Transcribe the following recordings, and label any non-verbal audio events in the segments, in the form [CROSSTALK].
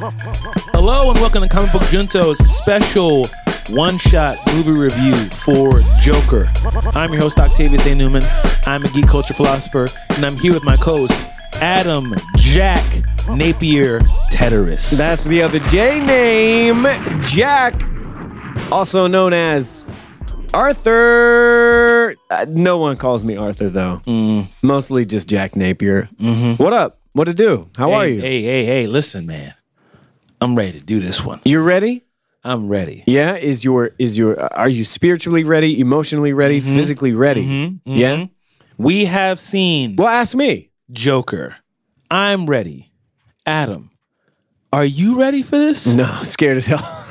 Hello and welcome to Comic Book Junto's special one-shot movie review for Joker. I'm your host Octavius A. Newman. I'm a geek culture philosopher, and I'm here with my co-host Adam Jack Napier Teteris. That's the other J name, Jack, also known as Arthur. Uh, no one calls me Arthur though. Mostly just Jack Napier. What up? What to do? How hey, are you? Hey, hey, hey! Listen, man. I'm ready to do this one. You're ready? I'm ready. Yeah. Is your is your are you spiritually ready, emotionally ready, mm-hmm. physically ready? Mm-hmm. Yeah. Mm-hmm. We have seen Well, ask me. Joker. I'm ready. Adam, are you ready for this? No, scared as hell. [LAUGHS]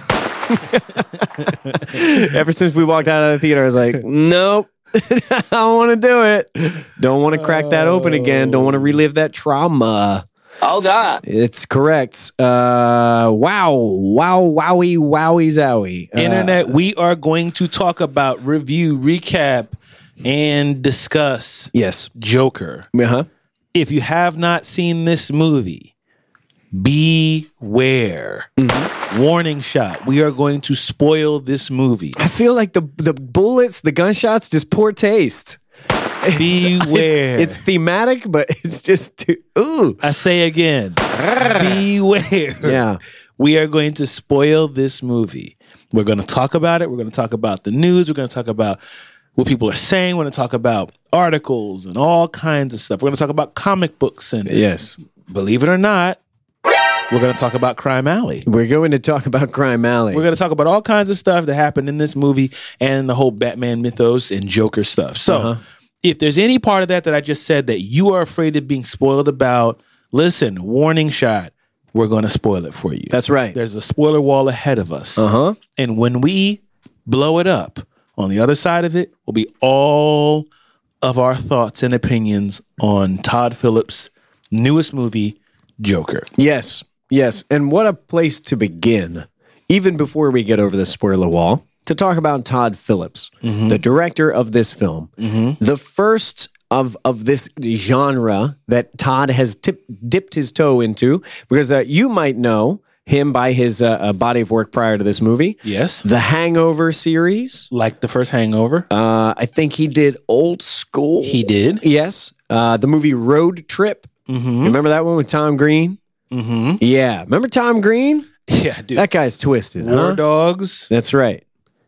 Ever since we walked out of the theater, I was like, [LAUGHS] nope. [LAUGHS] I don't want to do it. Don't want to crack that open again. Don't want to relive that trauma. Oh God! It's correct. Uh, wow, wow, wowie, wowie, zowie. Uh, Internet, we are going to talk about, review, recap, and discuss yes. Joker. Uh huh. If you have not seen this movie, beware. Warning shot. We are going to spoil this movie. I feel like the the bullets, the gunshots, just poor taste. Beware. It's, it's thematic, but [LAUGHS] it's just too. Ooh. I say again, beware. Yeah. We are going to spoil this movie. We're going to talk about it. We're going to talk about the news. We're going to talk about what people are saying. We're going to talk about articles and all kinds of stuff. We're going to talk about comic books and Yes. believe it or not, we're going to talk about Crime Alley. We're going to talk about Crime Alley. We're going to talk about all kinds of stuff that happened in this movie and the whole Batman mythos and Joker stuff. So, Uh-huh. If there's any part of that that I just said that you are afraid of being spoiled about, listen, warning shot, we're going to spoil it for you. That's right. There's a spoiler wall ahead of us. Uh huh. And when we blow it up, on the other side of it will be all of our thoughts and opinions on Todd Phillips' newest movie, Joker. Yes, yes. And what a place to begin, even before we get over the spoiler wall, to talk about Todd Phillips, the director of this film, the first of of this genre that Todd has tip, dipped his toe into, because uh, you might know him by his uh, uh, body of work prior to this movie. Yes. The Hangover series. Like the first Hangover. Uh, I think he did Old School. he did. Yes. Uh, the movie Road Trip. You remember that one with Tom Green? Mm-hmm. Yeah. Remember Tom Green? [LAUGHS] Yeah, dude. That guy's twisted. War Huh? Dogs, That's right.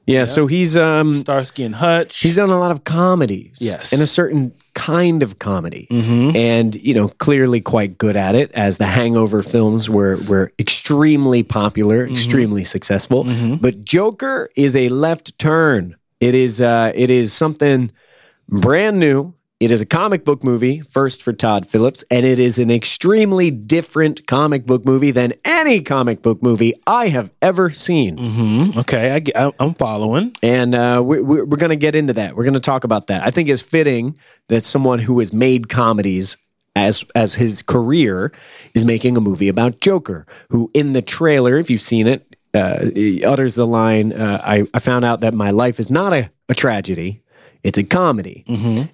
Yeah, so he's um Starsky and Hutch. he's done a lot of comedies. Yes. And a certain kind of comedy. Mhm. And, you know, clearly quite good at it as the Hangover films were were extremely popular, Mm-hmm. extremely successful. But Joker is a left turn. It is uh it is something brand new. It is a comic book movie, first for Todd Phillips, and it is an extremely different comic book movie than any comic book movie I have ever seen. Mhm. Okay, I, I'm following. And uh, we, we, we're going to get into that. We're going to talk about that. I think it's fitting that someone who has made comedies as as his career is making a movie about Joker, who in the trailer, if you've seen it, uh, utters the line, uh, I, I found out that my life is not a, a tragedy. It's a comedy.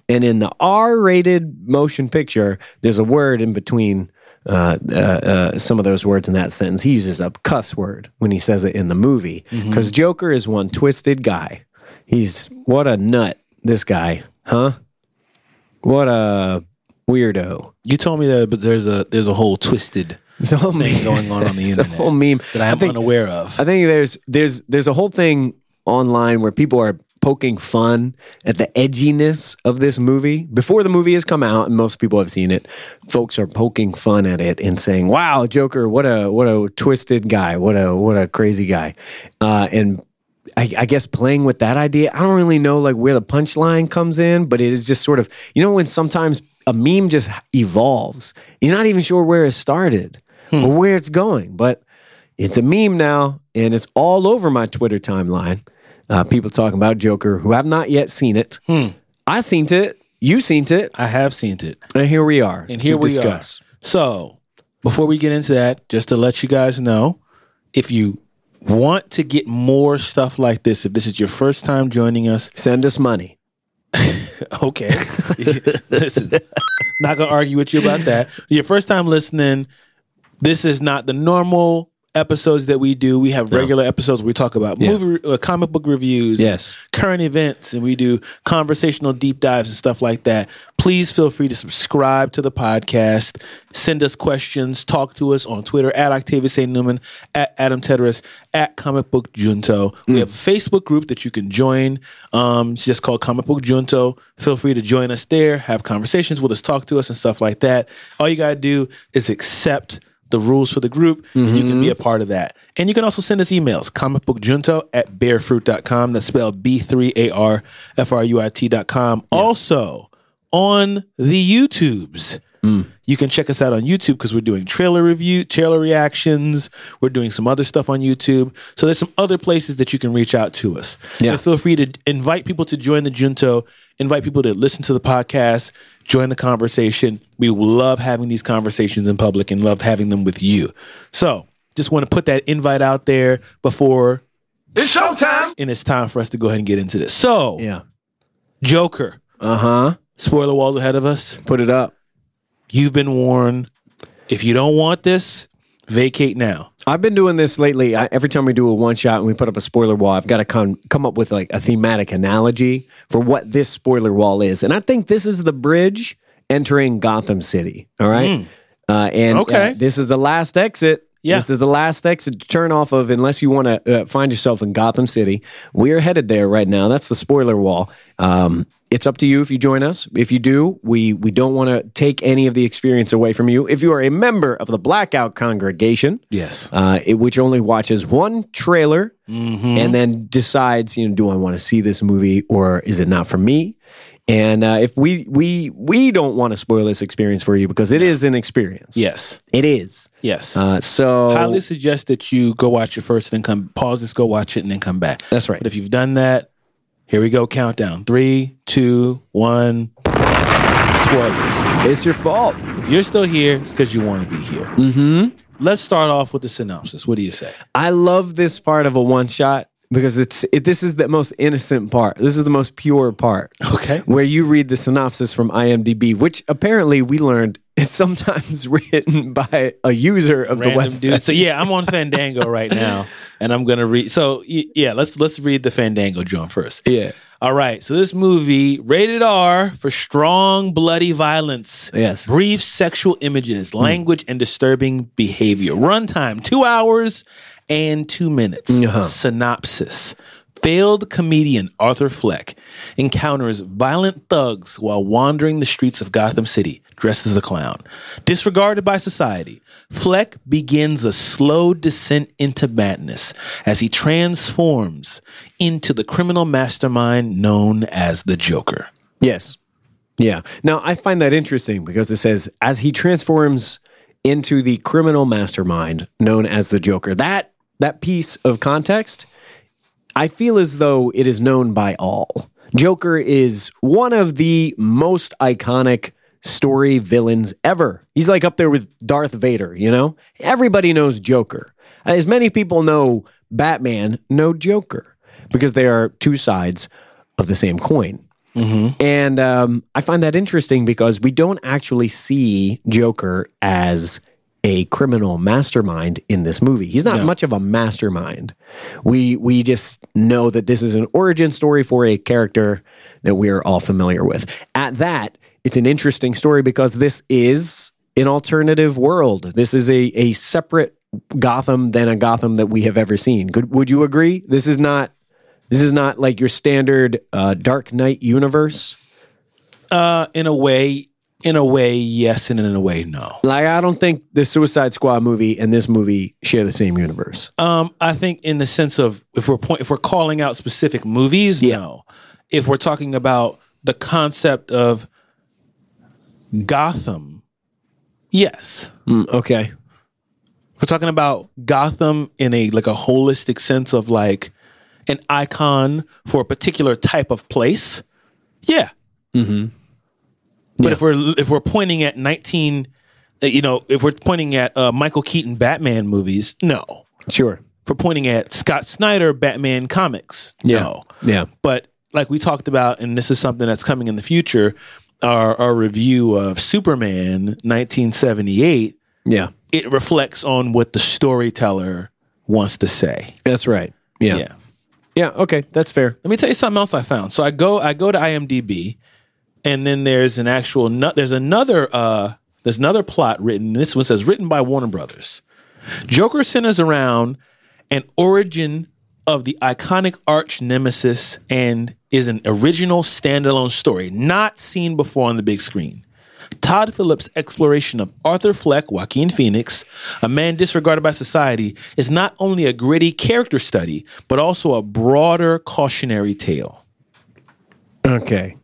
And in the R rated motion picture, there's a word in between uh, uh, uh, some of those words in that sentence. He uses a cuss word when he says it in the movie because Joker is one twisted guy. He's what a nut, this guy, huh? What a weirdo. You told me that, but there's a there's a whole twisted It's a whole thing meme. going on on the [LAUGHS] internet whole meme that I am think- unaware of. I think there's there's there's a whole thing online where people are poking fun at the edginess of this movie. Before the movie has come out and most people have seen it folks are poking fun at it and saying wow joker what a what a twisted guy. What a what a crazy guy. Uh, and I, I guess playing with that idea i don't really know like where the punchline comes in but it is just sort of you know when sometimes a meme just evolves you're not even sure where it started or where it's going but it's a meme now, and it's all over my Twitter timeline. Uh, people talking about Joker who have not yet seen it. I seen it. You seen it. I have seen it. And here we are. And to here we discuss. are. So, before we get into that, just to let you guys know, if you want to get more stuff like this, if this is your first time joining us, Send us money. [LAUGHS] okay. [LAUGHS] Listen, not gonna argue with you about that. Your first time listening, this is not the normal episodes that we do. We have regular episodes where we talk about Yeah. movie, uh, comic book reviews, Yes. current events, and we do conversational deep dives and stuff like that. Please feel free to subscribe to the podcast, send us questions, talk to us on Twitter at Octavius St. Newman, at Adam Tedros, at Comic Book Junto. We have a Facebook group that you can join. Um, it's just called Comic Book Junto. Feel free to join us there, have conversations with us, talk to us, and stuff like that. All you got to do is accept the rules for the group. and You can be mm-hmm. a part of that. And you can also send us emails, comicbookjunto at bearfruit.com. That's spelled B3ARFRUIT.com. Also, on the YouTubes. Mm. You can check us out on YouTube because we're doing trailer review, trailer reactions. We're doing some other stuff on YouTube. So there's some other places that you can reach out to us. Yeah. And feel free to invite people to join the Junto, invite people to listen to the podcast, join the conversation. We love having these conversations in public and love having them with you. So just want to put that invite out there before It's showtime. and it's time for us to go ahead and get into this. So, Yeah. Joker, Uh huh. spoiler walls ahead of us. Put it up. You've been warned. If you don't want this, vacate now. I've been doing this lately. I, every time we do a one shot and we put up a spoiler wall, I've got to come come up with like a thematic analogy for what this spoiler wall is, and I think this is the bridge entering Gotham City. All right, uh, and Okay. uh, this is the last exit. Yeah. This is the last exit to turn off of unless you want to uh, find yourself in Gotham City. We're headed there right now. That's the spoiler wall. Um, it's up to you if you join us. If you do, we we don't want to take any of the experience away from you. If you are a member of the Blackout Congregation, Yes. uh, it, which only watches one trailer and then decides, you know, do I want to see this movie or is it not for me? And uh, if we we we don't want to spoil this experience for you because it is an experience. Yes. it is. Yes. Uh, so Highly suggest that you go watch it first, then come pause this, go watch it, and then come back. That's right. But if you've done that, here we go. Countdown. Three, two, one. Spoilers. it's your fault. If you're still here, it's because you want to be here. Mm-hmm. Let's start off with the synopsis. What do you say? I love this part of a one shot because it's it, this is the most innocent part. This is the most pure part. Okay. Where you read the synopsis from IMDb, which apparently we learned is [LAUGHS] sometimes written by a user of the Random website. dude. So yeah, I'm on Fandango right now, [LAUGHS] and I'm gonna read. So yeah, let's let's read the Fandango joint first. Yeah. All right. So this movie, rated R for strong, bloody violence. Yes. Brief sexual images, hmm. language, and disturbing behavior. Runtime, two hours and two minutes. Uh-huh. Synopsis. Failed comedian Arthur Fleck encounters violent thugs while wandering the streets of Gotham City dressed as a clown. Disregarded by society, Fleck begins a slow descent into madness as he transforms into the criminal mastermind known as the Joker. Yes. Yeah. Now I find that interesting because it says as he transforms into the criminal mastermind known as the Joker. That that piece of context, I feel as though it is known by all. Joker is one of the most iconic story villains ever. He's like up there with Darth Vader, you know? Everybody knows Joker. As many people know Batman, know Joker because they are two sides of the same coin. And um, I find that interesting because we don't actually see Joker as a criminal mastermind in this movie. He's not much of a mastermind. We we just know that this is an origin story for a character that we're all familiar with. At that, it's an interesting story because this is an alternative world. This is a a separate Gotham than a Gotham that we have ever seen. Could would you agree? This is not this is not like your standard uh, Dark Knight universe. Uh, in a way, in a way, yes, and in a way, no. Like I don't think the Suicide Squad movie and this movie share the same universe. Um, I think in the sense of if we're point, if we're calling out specific movies, no. If we're talking about the concept of Gotham, yes. Mm, okay. We're talking about Gotham in a like a holistic sense of like an icon for a particular type of place. Yeah. Mm-hmm. But if we're if we're pointing at nineteen, uh, you know, if we're pointing at uh, Michael Keaton Batman movies, no. Sure. If we're pointing at Scott Snyder Batman comics, Yeah. no. Yeah. But like we talked about, and this is something that's coming in the future, our our review of Superman 1978 Yeah. it reflects on what the storyteller wants to say. That's right. Yeah. Yeah. Yeah. Okay. That's fair. Let me tell you something else I found. So I go I go to IMDb, and then there's an actual no, there's another uh there's another plot written. This one says written by Warner Brothers. Joker centers around an origin of the iconic arch nemesis and is an original standalone story not seen before on the big screen. Todd Phillips' exploration of Arthur Fleck, Joaquin Phoenix, a man disregarded by society, is not only a gritty character study, but also a broader cautionary tale. Okay.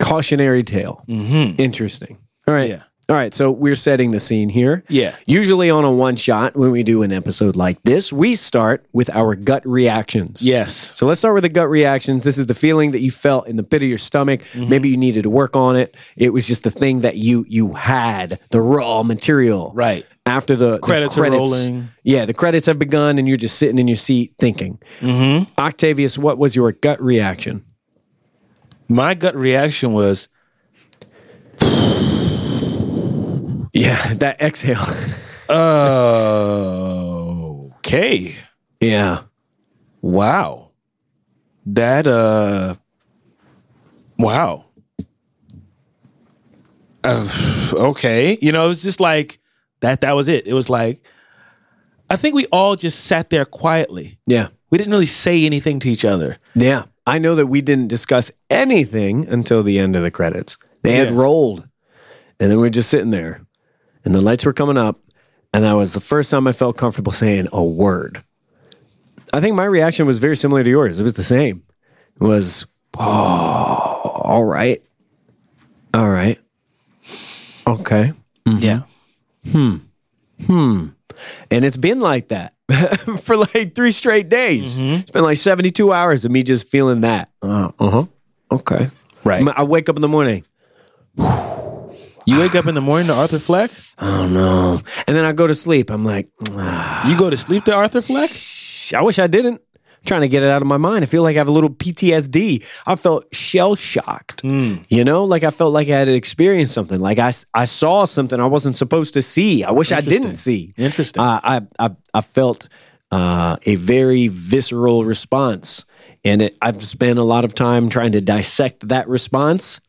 Cautionary tale. Mm-hmm. Interesting. All right. Yeah. All right. So we're setting the scene here. Yeah. Usually on a one shot, when we do an episode like this, we start with our gut reactions. Yes. So let's start with the gut reactions. This is the feeling that you felt in the pit of your stomach. Mm-hmm. Maybe you needed to work on it. It was just the thing that you you had, the raw material. Right. After the the Credits are rolling. Yeah, the credits have begun and you're just sitting in your seat thinking. Mm-hmm. Octavius, what was your gut reaction? My gut reaction was, [SIGHS] Yeah, that exhale. uh, [LAUGHS] okay. yeah. Wow. That uh wow. Uh, okay. You know, it was just like that that was it. It was like I think we all just sat there quietly. Yeah. We didn't really say anything to each other. Yeah. I know that we didn't discuss anything until the end of the credits. They had Yeah. rolled. And then we are just sitting there. And the lights were coming up. And that was the first time I felt comfortable saying a word. I think my reaction was very similar to yours. It was the same. It was, oh, all right. All right. Okay. Yeah. Hmm. Hmm. And it's been like that [LAUGHS] for like three straight days. It's been like 72 hours of me just feeling that. Uh huh. Okay. Right. I wake up in the morning. You wake up in the morning to Arthur Fleck? [SIGHS] Oh no. And then I go to sleep. I'm like, ah, You go to sleep to Arthur Fleck? I wish I didn't. Trying to get it out of my mind. I feel like I have a little PTSD. I felt shell shocked. You know, like I felt like I had experienced something. Like I, I saw something I wasn't supposed to see. I wish I didn't see. Interesting. Uh, I, I, I felt uh, a very visceral response. And it, I've spent a lot of time trying to dissect that response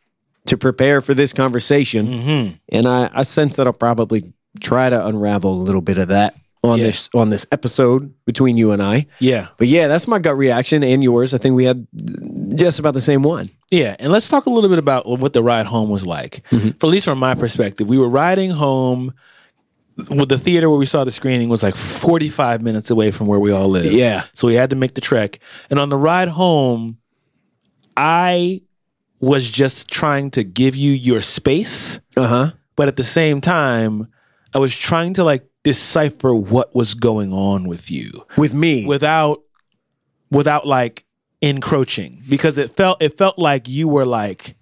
to prepare for this conversation. And I, I sense that I'll probably try to unravel a little bit of that on Yeah. this on this episode between you and I. Yeah. But yeah, that's my gut reaction and yours. I think we had just about the same one. Yeah, and let's talk a little bit about what the ride home was like. For at least from my perspective, we were riding home. With the theater where we saw the screening was like 45 minutes away from where we all live. Yeah. So we had to make the trek. And on the ride home, I was just trying to give you your space, Uh huh. but at the same time, I was trying to like decipher what was going on with you With me. without without like encroaching because it felt it felt like you were like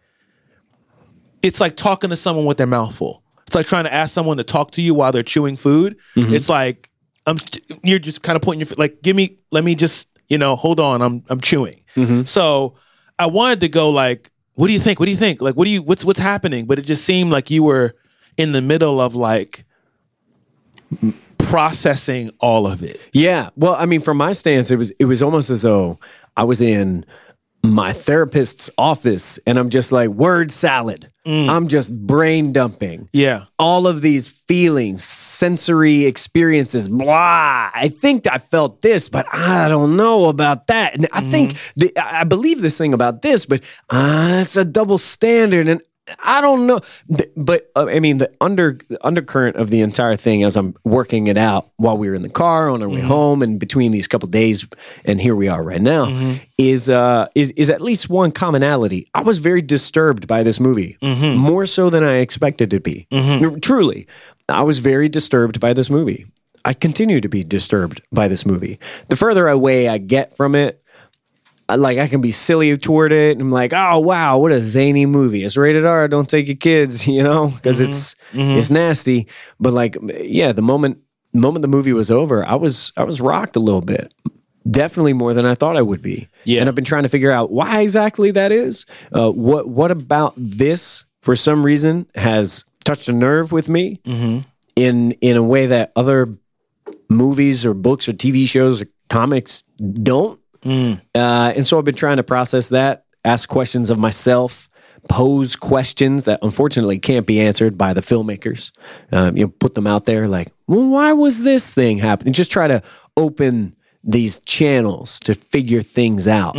it's like talking to someone with their mouth full. It's like trying to ask someone to talk to you while they're chewing food. Mm-hmm. It's like I'm you're just kind of pointing your like give me let me just you know hold on I'm I'm chewing. Mm-hmm. So I wanted to go like what do you think? What do you think? Like what do you what's what's happening? But it just seemed like you were in the middle of like processing all of it. Yeah. Well, I mean, from my stance, it was it was almost as though I was in my therapist's office and I'm just like word salad. I'm just brain dumping. Yeah. All of these feelings, sensory experiences, blah. I think I felt this, but I don't know about that. And I think the, I I believe this thing about this, but uh, it's a double standard. And I don't know. But uh, I mean, the under the undercurrent of the entire thing as I'm working it out while we were in the car on our way home and between these couple days and here we are right now is uh is is at least one commonality. I was very disturbed by this movie. More so than I expected to be. Truly. I was very disturbed by this movie. I continue to be disturbed by this movie. The further away I get from it, like I can be silly toward it. And I'm like, oh wow, what a zany movie. It's rated R. Don't take your kids, [LAUGHS] you know, because mm-hmm. it's mm-hmm. it's nasty. But like, yeah, the moment the moment the movie was over, I was I was rocked a little bit. Definitely more than I thought I would be. Yeah. and I've been trying to figure out why exactly that is. Uh, what what about this for some reason has touched a nerve with me. Mm-hmm. in in a way that other movies or books or TV shows or comics don't. Uh, and so I've been trying to process that, ask questions of myself, pose questions that unfortunately can't be answered by the filmmakers. Um, you know, put them out there like, well, why was this thing happening? Just try to open these channels to figure things out.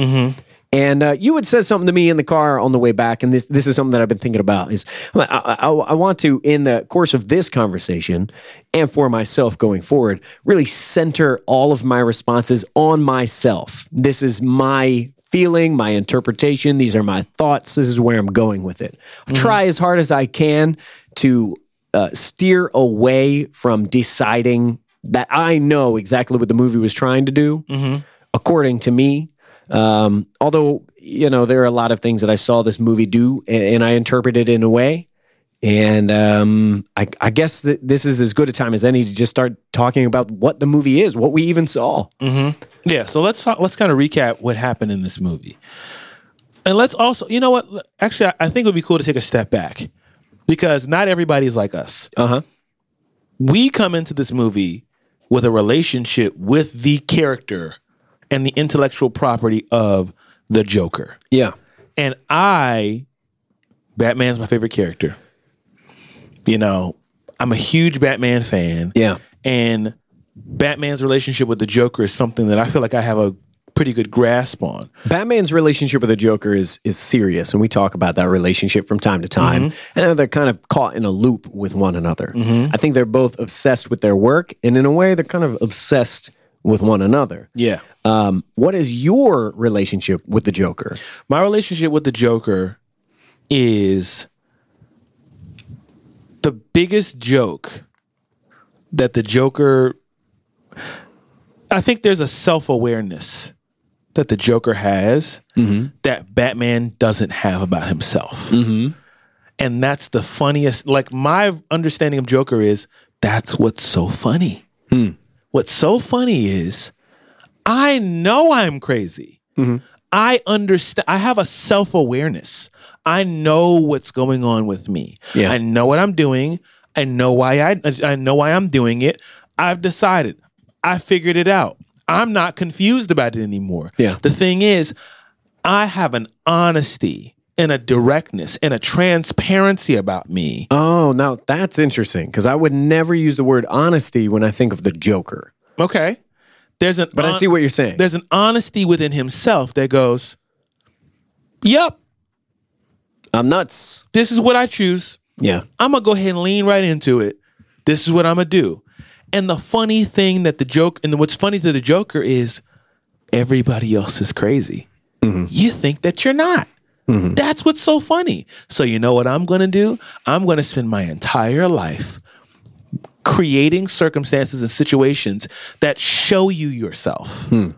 And uh, you had said something to me in the car on the way back, and this this is something that I've been thinking about. Is I, I, I want to, in the course of this conversation, and for myself going forward, really center all of my responses on myself. This is my feeling, my interpretation. These are my thoughts. This is where I'm going with it. I'll Try as hard as I can to uh, steer away from deciding that I know exactly what the movie was trying to do, according to me. Um, although, you know, there are a lot of things that I saw this movie do and I interpreted it in a way. And um, I, I guess that this is as good a time as any to just start talking about what the movie is, what we even saw. Yeah, so let's talk, let's kind of recap what happened in this movie, and let's also, you know what? Actually, I, I think it would be cool to take a step back because not everybody's like us. Uh huh. We come into this movie with a relationship with the character and the intellectual property of the Joker, Yeah. and I, Batman's my favorite character. You know, I'm a huge Batman fan. Yeah. And Batman's relationship with the Joker is something that I feel like I have a pretty good grasp on. Batman's relationship with the Joker is is serious, and we talk about that relationship from time to time. Mm-hmm. And they're kind of caught in a loop with one another. Mm-hmm. I think they're both obsessed with their work, and in a way, they're kind of obsessed with one another. Yeah. Um, what is your relationship with the Joker? My relationship with the Joker is the biggest joke that the Joker I think there's a self-awareness that the Joker has mm-hmm. that Batman doesn't have about himself. Mm-hmm. And that's the funniest like my understanding of Joker is that's what's so funny. Hmm. What's so funny is I know I'm crazy. Mm-hmm. I understand. I have a self awareness. I know what's going on with me. Yeah. I know what I'm doing. I know why I. I know why I'm doing it. I've decided. I figured it out. I'm not confused about it anymore. Yeah. The thing is, I have an honesty and a directness and a transparency about me. Oh, now that's interesting because I would never use the word honesty when I think of the Joker. Okay. There's an But I see what you're saying. there's an honesty within himself that goes, Yep, I'm nuts. this is what I choose. Yeah. I'm gonna go ahead and lean right into it. This is what I'm gonna do. And the funny thing that the joke and what's funny to the Joker is everybody else is crazy. Mm-hmm. You think that you're not. Mm-hmm. That's what's so funny. So you know what I'm gonna do? I'm gonna spend my entire life creating circumstances and situations that show you yourself, hmm.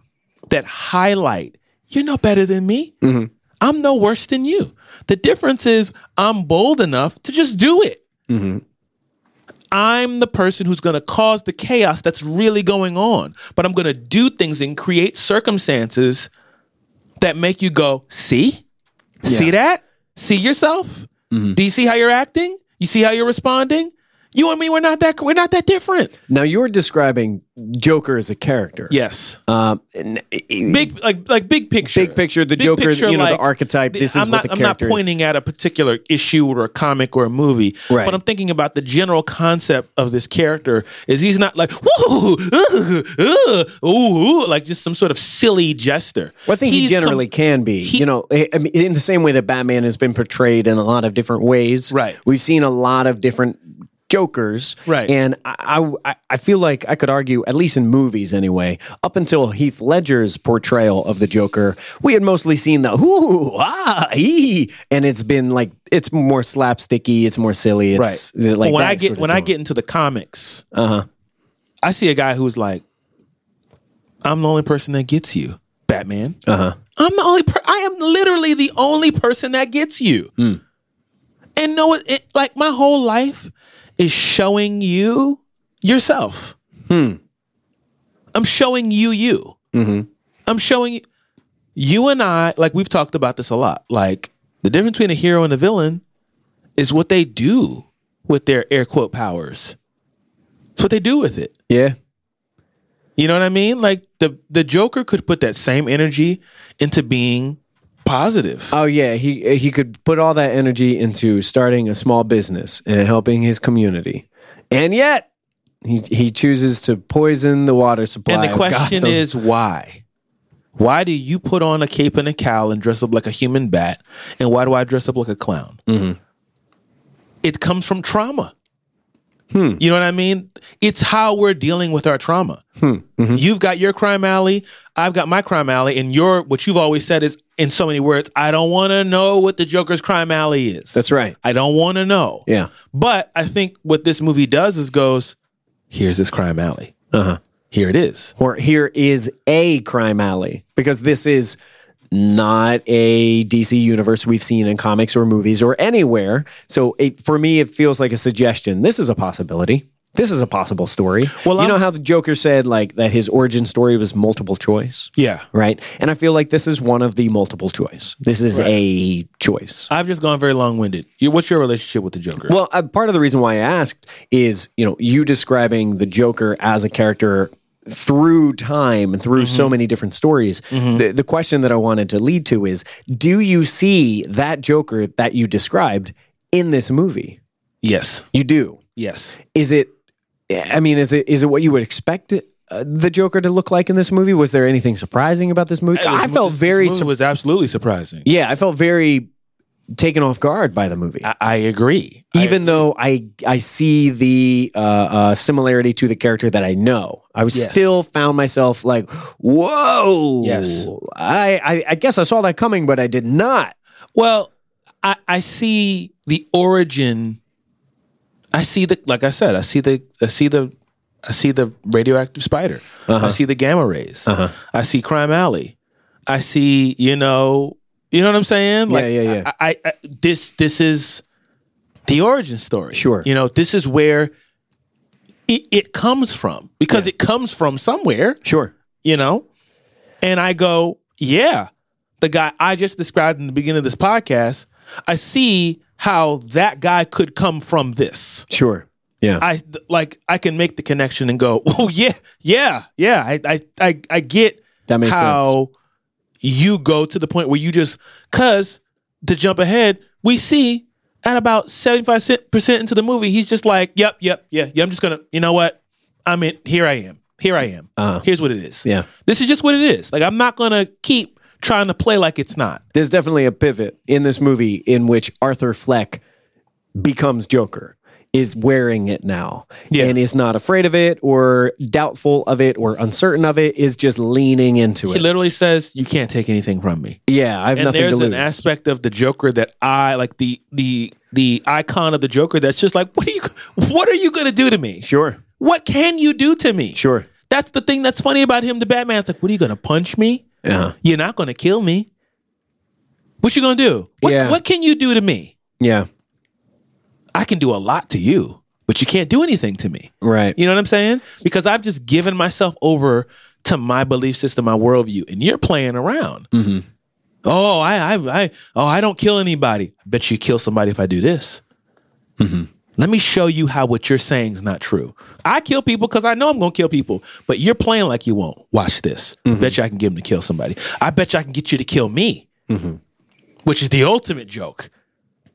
that highlight you're no better than me. Mm-hmm. I'm no worse than you. The difference is I'm bold enough to just do it. Mm-hmm. I'm the person who's going to cause the chaos that's really going on, but I'm going to do things and create circumstances that make you go, see? See that? See yourself? Mm-hmm. Do you see how you're acting? You see how you're responding? You and me, we're not that we're not that different. Now you're describing Joker as a character. Yes. Um, and- Big like like big picture. Big picture, the Joker, you know, the archetype, this is I'm what not, the character. I'm not character is. pointing at a particular issue or a comic or a movie, Right. but I'm thinking about the general concept of this character. Is he's not like woo, uh, uh, ooh, like just some sort of silly jester. Well, I think he generally com- can be. he- you know, mean, in the same way that Batman has been portrayed in a lot of different ways. Right. We've seen a lot of different Jokers. Right. And I, I, I feel like I could argue, at least in movies anyway, up until Heath Ledger's portrayal of the Joker, we had mostly seen the whoo, ah, he, and it's been like, it's more slapsticky, it's more silly. It's right. like when I get when I get into the comics, uh huh. I see a guy who's like, I'm the only person that gets you, Batman. Uh huh. I'm the only. Per- I am literally the only person that gets you. And know it, it. Like my whole life is showing you yourself. Hmm. I'm showing you you. Mm-hmm. I'm showing you. You and I, like we've talked about this a lot. Like the difference between a hero and a villain is what they do with their air quote powers. It's what they do with it. Yeah. You know what I mean? Like the the Joker could put that same energy into being positive. Oh yeah, he he could put all that energy into starting a small business and helping his community, and yet he he chooses to poison the water supply. and the question is why? Why do you put on a cape and a cowl and dress up like a human bat? And why do I dress up like a clown? Mm-hmm. It comes from trauma. Hmm. You know what I mean? It's how we're dealing with our trauma. Hmm. Mm-hmm. You've got your crime alley. I've got my crime alley. And your what you've always said is in so many words, I don't want to know what the Joker's crime alley is. that's right. I don't want to know. Yeah. But I think what this movie does is goes, here's this crime alley. Uh huh. Here it is. Or here is a crime alley because this is not a DC universe we've seen in comics or movies or anywhere. So it, for me, it feels like a suggestion. This is a possibility. This is a possible story. Well, you know I'm- how the Joker said like that his origin story was multiple choice. Yeah. right? And I feel like this is one of the multiple choice. This is a choice. I've just gone very long winded. What's your relationship with the Joker? Well, uh, part of the reason why I asked is, you know, you describing the Joker as a character through time and through so many different stories. The, the question that I wanted to lead to is, do you see that Joker that you described in this movie? yes. You do. Yes. Is it? I mean, is it is it what you would expect? uh, the Joker to look like in this movie? Was there anything surprising about this movie? I This felt mo- very, this movie sur- was absolutely surprising. yeah, I felt very taken off guard by the movie. I, I agree. even though I I see the uh, uh, similarity to the character that I know, I was Yes. still found myself like, whoa. Yes. I, I I guess I saw that coming, but I did not. Well, I, I see the origin. I see the like I said. I see the I see the I see the radioactive spider. I see the gamma rays. I see Crime Alley. I see you know you know what I'm saying. Like, yeah, yeah. I, I, I this this is the origin story. Sure. You know this is where it, it comes from because it comes from somewhere. Sure. you know? And I go, yeah, the guy I just described in the beginning of this podcast, I see how that guy could come from this. Sure. Yeah. I like I can make the connection and go, [LAUGHS] oh yeah, yeah, yeah. I I I, I get That makes how you go to the point where you just cause to jump ahead, we see at about 75% into the movie, he's just like, yep, yep, yeah, yeah. I'm just gonna, you know what? I'm in here I am. Here I am. Uh-huh. Here's what it is. Yeah. This is just what it is. Like I'm not gonna keep trying to play like it's not. There's definitely a pivot in this movie in which Arthur Fleck becomes Joker. Is wearing it now Yeah. and is not afraid of it or doubtful of it or uncertain of it. Is just leaning into He it. He literally says, You can't take anything from me. Yeah, I have and nothing to there's lose. an aspect of the Joker that I like the the the icon of the Joker that's just like, what are you what are you gonna do to me? Sure, What can you do to me? sure. That's the thing that's funny about him, the Batman. It's like, what are you gonna punch me? Yeah, You're not gonna kill me. What you gonna do? What, Yeah. what can you do to me? yeah. I can do a lot to you, but you can't do anything to me. Right. You know what I'm saying? Because I've just given myself over to my belief system, my worldview, and you're playing around. Mm-hmm. Oh, I, I, I, oh, I don't kill anybody. I bet you kill somebody if I do this. Mm-hmm. Let me show you how what you're saying is not true. I kill people because I know I'm going to kill people, but you're playing like you won't. Watch this. Mm-hmm. Bet you I can get him to kill somebody. I bet you I can get you to kill me, which is the ultimate joke.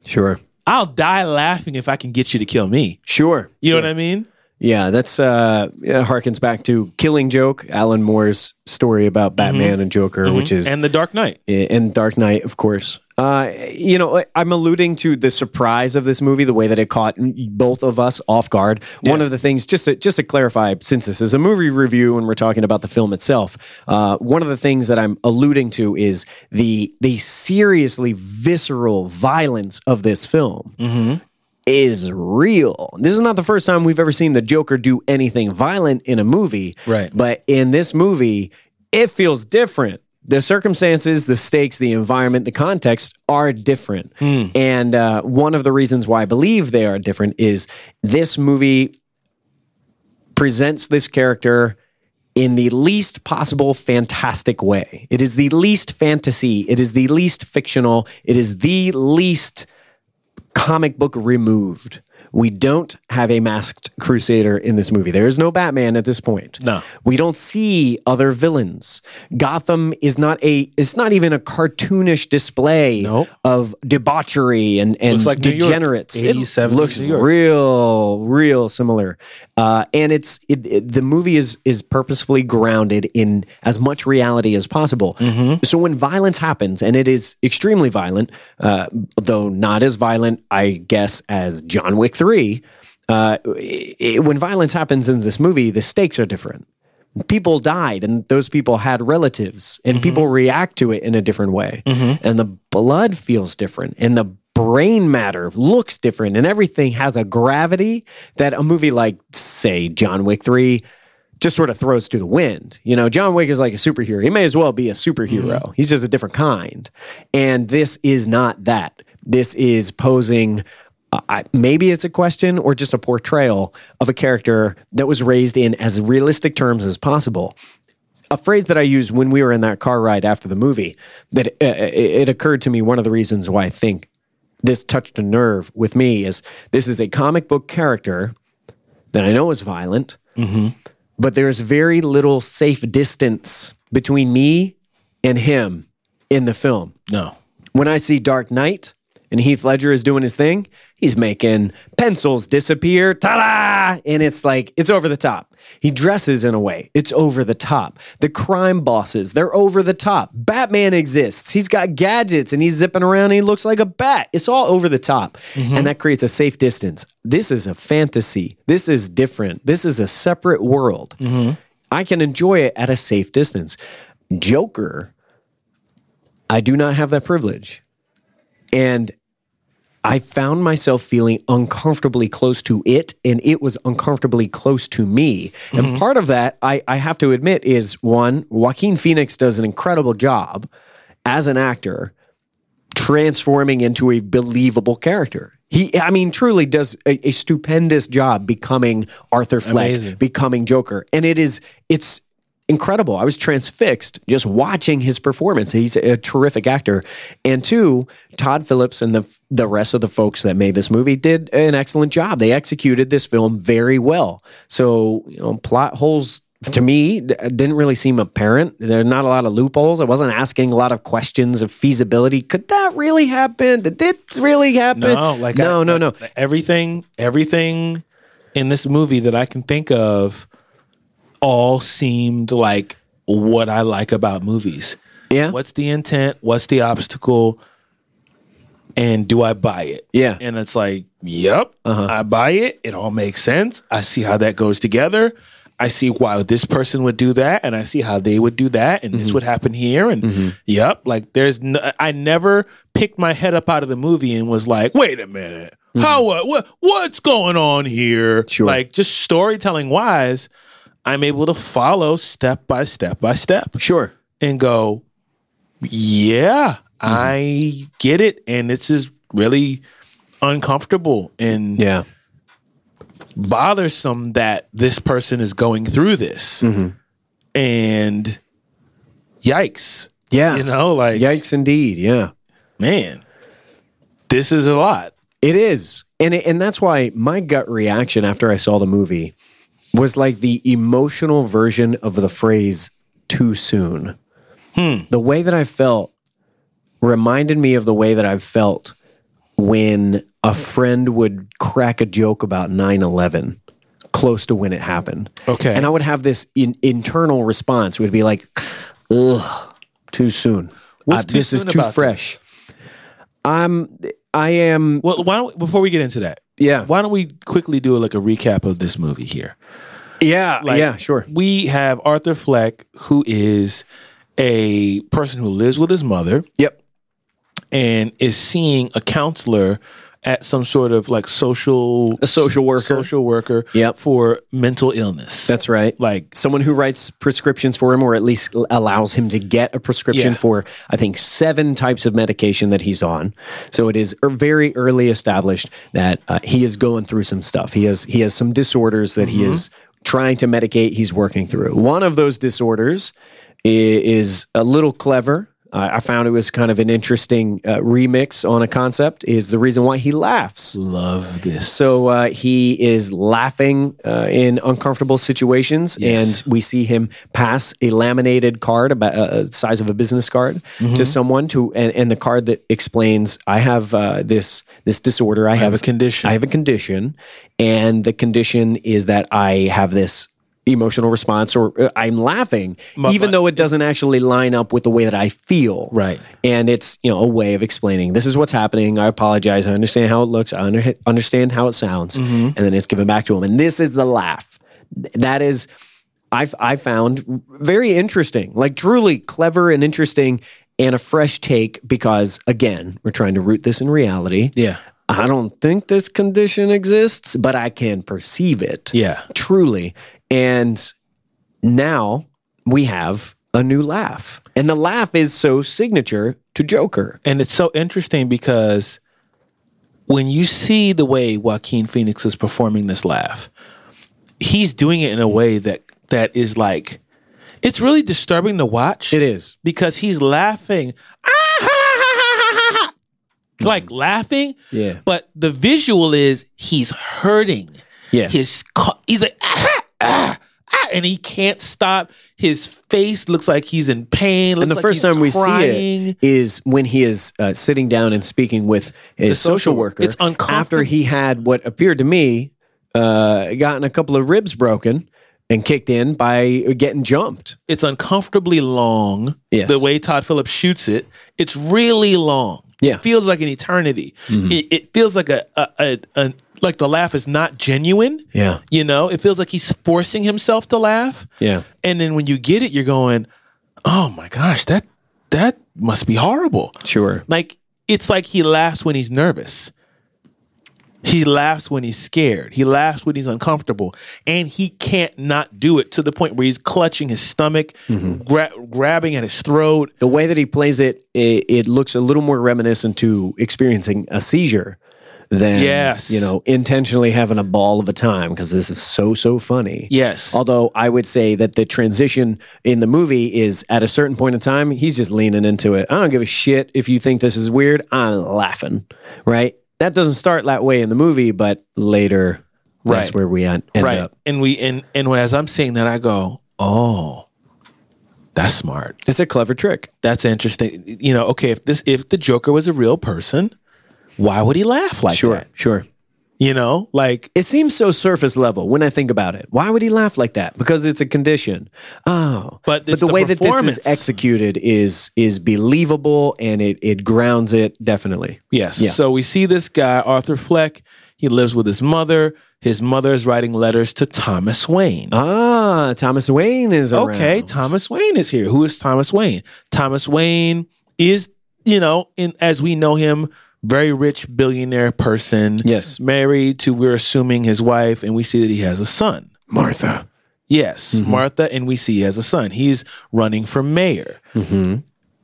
Sure. I'll die laughing if I can get you to kill me. Sure. You know what I mean? Yeah, that's uh harkens back to Killing Joke, Alan Moore's story about Batman and Joker, which is And the Dark Knight. and Dark Knight, of course. Uh, you know, I'm alluding to the surprise of this movie, the way that it caught both of us off guard. One of the things, just to, just to clarify, since this is a movie review and we're talking about the film itself, uh, one of the things that I'm alluding to is the the seriously visceral violence of this film. Is real. This is not the first time we've ever seen the Joker do anything violent in a movie. Right. But in this movie, it feels different. The circumstances, the stakes, the environment, the context are different. And uh, one of the reasons why I believe they are different is this movie presents this character in the least possible fantastic way. It is the least fantasy. It is the least fictional. It is the least comic book removed. We don't have a masked crusader in this movie. There is no Batman at this point. No. We don't see other villains. Gotham is not a it's not even a cartoonish display Nope. of debauchery and, and Looks like degenerates. 80s, It looks real, real similar. Uh, and it's it, it- the movie is is purposefully grounded in as much reality as possible. Mm-hmm. So when violence happens, and it is extremely violent, uh, though not as violent, I guess, as John Wick three. Uh, i- i- when violence happens in this movie, the stakes are different. People died, and those people had relatives, and mm-hmm. people react to it in a different way. Mm-hmm. And the blood feels different, and the brain matter looks different, and everything has a gravity that a movie like, say, John Wick 3 just sort of throws to the wind. You know, John Wick is like a superhero. He may as well be a superhero. Mm-hmm. He's just a different kind. And this is not that. This is posing I, maybe it's a question or just a portrayal of a character that was raised in as realistic terms as possible. A phrase that I used when we were in that car ride after the movie that uh, it, it occurred to me one of the reasons why I think this touched a nerve with me is this is a comic book character that I know is violent, but there's very little safe distance between me and him in the film No. when I see Dark Knight and Heath Ledger is doing his thing, he's making pencils disappear, ta-da! And it's like, it's over the top. He dresses in a way, it's over the top. The crime bosses, they're over the top. Batman exists. He's got gadgets and he's zipping around and he looks like a bat. It's all over the top. Mm-hmm. And that creates a safe distance. This is a fantasy. This is different. This is a separate world. Mm-hmm. I can enjoy it at a safe distance. Joker, I do not have that privilege. And I found myself feeling uncomfortably close to it, and it was uncomfortably close to me. And mm-hmm. part of that, I, I have to admit, is one, Joaquin Phoenix does an incredible job as an actor transforming into a believable character. He, I mean, truly does a, a stupendous job becoming Arthur Fleck, Amazing. becoming Joker, and it is it's incredible. I was transfixed just watching his performance. He's a terrific actor, and two, Todd Phillips and the the rest of the folks that made this movie did an excellent job. They executed this film very well. So you know, plot holes. To me, didn't really seem apparent. There's not a lot of loopholes. I wasn't asking a lot of questions of feasibility. Could that really happen? Did this really happen? No, like no, I- no, no. Everything, everything in this movie that I can think of, all seemed like what I like about movies. Yeah, What's the intent? What's the obstacle? And do I buy it? Yeah. And it's like, yep, uh-huh. I buy it. It all makes sense. I see how that goes together. I see why this person would do that, and I see how they would do that, and this mm-hmm. would happen here, and mm-hmm. yep, like there's, no, I never picked my head up out of the movie and was like, wait a minute, mm-hmm. how uh, what, what what's going on here? Sure. Like just storytelling wise, I'm able to follow step by step by step sure. and go, yeah, mm-hmm. I get it. And this is really uncomfortable and Yeah, bothersome that this person is going through this. Mm-hmm. And yikes. yeah. You know, like, Yikes, indeed. Yeah. man, this is a lot. It is. And it, and that's why my gut reaction after I saw the movie was like the emotional version of the phrase too soon. The way that I felt reminded me of the way that I've felt when a friend would crack a joke about 9/11 close to when it happened. Okay. And I would have this in, internal response would be like ugh, too soon. Uh, too this is too fresh. I'm I am Well, why don't before we get into that, Yeah. why don't we quickly do like a recap of this movie here? Yeah, Like, yeah, sure. We have Arthur Fleck, who is a person who lives with his mother. Yep. and is seeing a counselor at some sort of like social A social worker. social worker Yep. for mental illness. That's right. like Someone who writes prescriptions for him, or at least allows him to get a prescription Yeah. for, I think, seven types of medication that he's on. So it is er- very early established that uh, he is going through some stuff. He has he has some disorders that he is trying to medicate. He's working through. One of those disorders is a little clever. I I found it was kind of an interesting uh, remix on a concept. Is the reason why he laughs. Love this. So uh, he is laughing uh, in uncomfortable situations, Yes. and we see him pass a laminated card about uh, the size of a business card Mm-hmm. to someone to, and, and the card that explains, "I have uh, this this disorder. I, have a condition. I have a condition, and the condition is that I have this." Emotional response, or uh, I'm laughing, My- even my- though it doesn't actually line up with the way that I feel. Right. And it's, you know, a way of explaining this is what's happening. I apologize. I understand how it looks. I under, understand how it sounds. Mm-hmm. And then it's given back to him. And this is the laugh. That is, I've, I found very interesting, like truly clever and interesting and a fresh take because, again, we're trying to root this in reality. yeah. I don't think this condition exists, but I can perceive it. Yeah. Truly. And now we have a new laugh. And the laugh is so signature to Joker. And it's so interesting because when you see the way Joaquin Phoenix is performing this laugh, he's doing it in a way that that is like it's really disturbing to watch. It is. because he's laughing, [LAUGHS] like laughing. Yeah. But the visual is he's hurting. Yeah. His he's like ah, [LAUGHS] ah, ah, and he can't stop. His face looks like he's in pain. And the first time we see it is when he is uh, sitting down and speaking with his social social worker. It's uncomfortable. After he had what appeared to me uh, gotten a couple of ribs broken and kicked in by getting jumped. it's uncomfortably long. Yes. The way Todd Phillips shoots it, it's really long. Yeah. Mm-hmm. It feels like an eternity. It, it feels like a, a, a, a like the laugh is not genuine. Yeah. You know, it feels like he's forcing himself to laugh. Yeah. And then when you get it, you're going, "Oh my gosh, that that must be horrible." Sure. Like it's like he laughs when he's nervous. He laughs when he's scared. He laughs when he's uncomfortable, and he can't not do it to the point where he's clutching his stomach, mm-hmm. gra- grabbing at his throat. The way that he plays it, it, it looks a little more reminiscent to experiencing a seizure than Yes. you know intentionally having a ball of a time because this is so so funny. Yes. Although I would say that the transition in the movie is at a certain point in time, he's just leaning into it. I don't give a shit if you think this is weird. I'm laughing. Right. That doesn't start that way in the movie, but later that's where we end, end right. up. And we and and as I'm saying that, I go, "Oh, that's smart. It's a clever trick. That's interesting." You know, okay, if this if the Joker was a real person, why would he laugh like Sure. that? Sure. Sure. You know, like It seems so surface level when I think about it. Why would he laugh like that? Because it's a condition. Oh, But but the the way that this is executed is is believable and it it grounds it definitely. Yes. Yeah. So we see this guy, Arthur Fleck. He lives with his mother. His mother is writing letters to Thomas Wayne. Ah, Thomas Wayne is around. okay, Thomas Wayne is here. Who is Thomas Wayne? Thomas Wayne is, you know, in as we know him, very rich billionaire person. Yes. Married to we're assuming his wife, and we see that he has a son. Martha. Yes, Mm-hmm. Martha, and we see he has a son. He's running for mayor. Mm-hmm.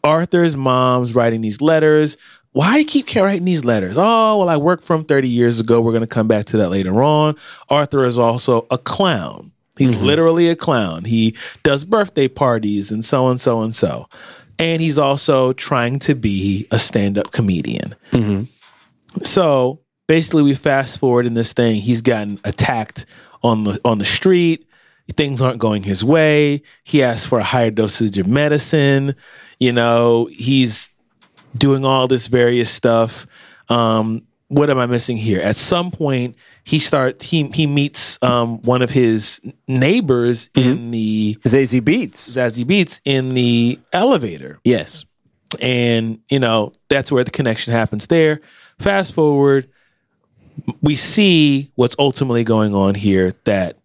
Arthur's mom's writing these letters. Why do you keep writing these letters? Oh, well, I worked for him 30 years ago. We're going to come back to that later on. Arthur is also a clown. He's Mm-hmm. literally a clown. He does birthday parties and so and so and so. And he's also trying to be a stand up comedian. So basically, we fast forward in this thing. He's gotten attacked on the on the street. Things aren't going his way. He asks for a higher dosage of medicine. You know, he's doing all this various stuff. Um, what am I missing here? At some point, he start he he meets um, one of his neighbors in the Zazie Beetz. Zazie Beetz in the elevator Yes. and you know that's where the connection happens there fast forward we see what's ultimately going on here that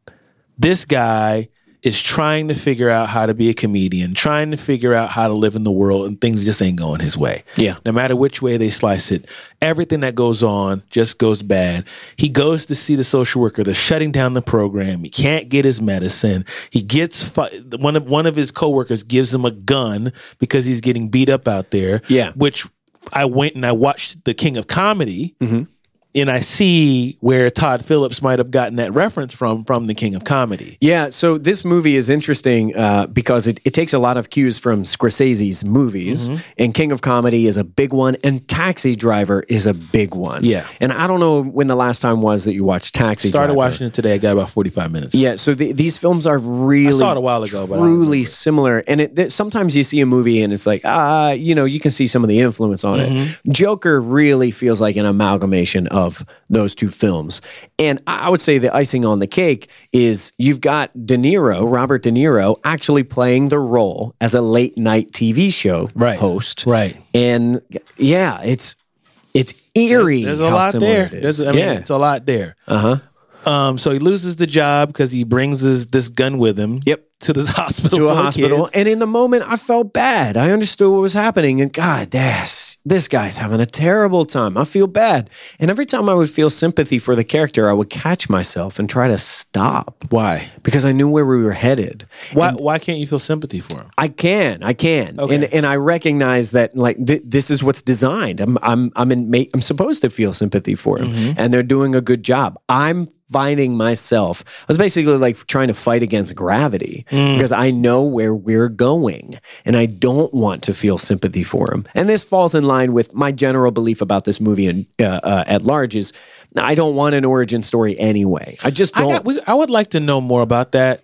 this guy is trying to figure out how to be a comedian trying to figure out how to live in the world and things just ain't going his way Yeah. no matter which way they slice it everything that goes on just goes bad he goes to see the social worker they're shutting down the program he can't get his medicine he gets fi- one of one of his coworkers gives him a gun because he's getting beat up out there Yeah. which I went and I watched The King of Comedy. Mm-hmm. And I see where Todd Phillips might have gotten that reference from from the King of Comedy. Yeah, so this movie is interesting uh, because it, it takes a lot of cues from Scorsese's movies, Mm-hmm. and King of Comedy is a big one, and Taxi Driver is a big one. Yeah. and I don't know when the last time was that you watched Taxi. I started Driver. watching it today. I got about forty five minutes. Yeah, so the, these films are really I saw it a while ago, but truly similar. And it, th- sometimes you see a movie and it's like, ah, you know, you can see some of the influence on Mm-hmm. it. Joker really feels like an amalgamation of those two films. And I would say the icing on the cake is you've got De Niro, Robert De Niro, actually playing the role as a late night TV show Right. host. Right. And yeah, it's it's eerie. There's a how lot there. There's, I mean, yeah. it's a lot there. Uh huh. Um, so he loses the job because he brings his, this gun with him. Yep. To this [LAUGHS] hospital. to a hospital. kids. And in the moment, I felt bad. I understood what was happening. And God, this, this guy's having a terrible time. I feel bad. And every time I would feel sympathy for the character, I would catch myself and try to stop Why? because I knew where we were headed. Why? why can't you feel sympathy for him? I can, I can, Okay. and and I recognize that like th- this is what's designed. I'm I'm I'm in, I'm supposed to feel sympathy for him, Mm-hmm. and they're doing a good job. I'm finding myself. I was basically like trying to fight against gravity Mm. because I know where we're going, and I don't want to feel sympathy for him. And this falls in line with my general belief about this movie and uh, uh, at large is. I don't want an origin story anyway. I just don't. got, we, I would like to know more about that.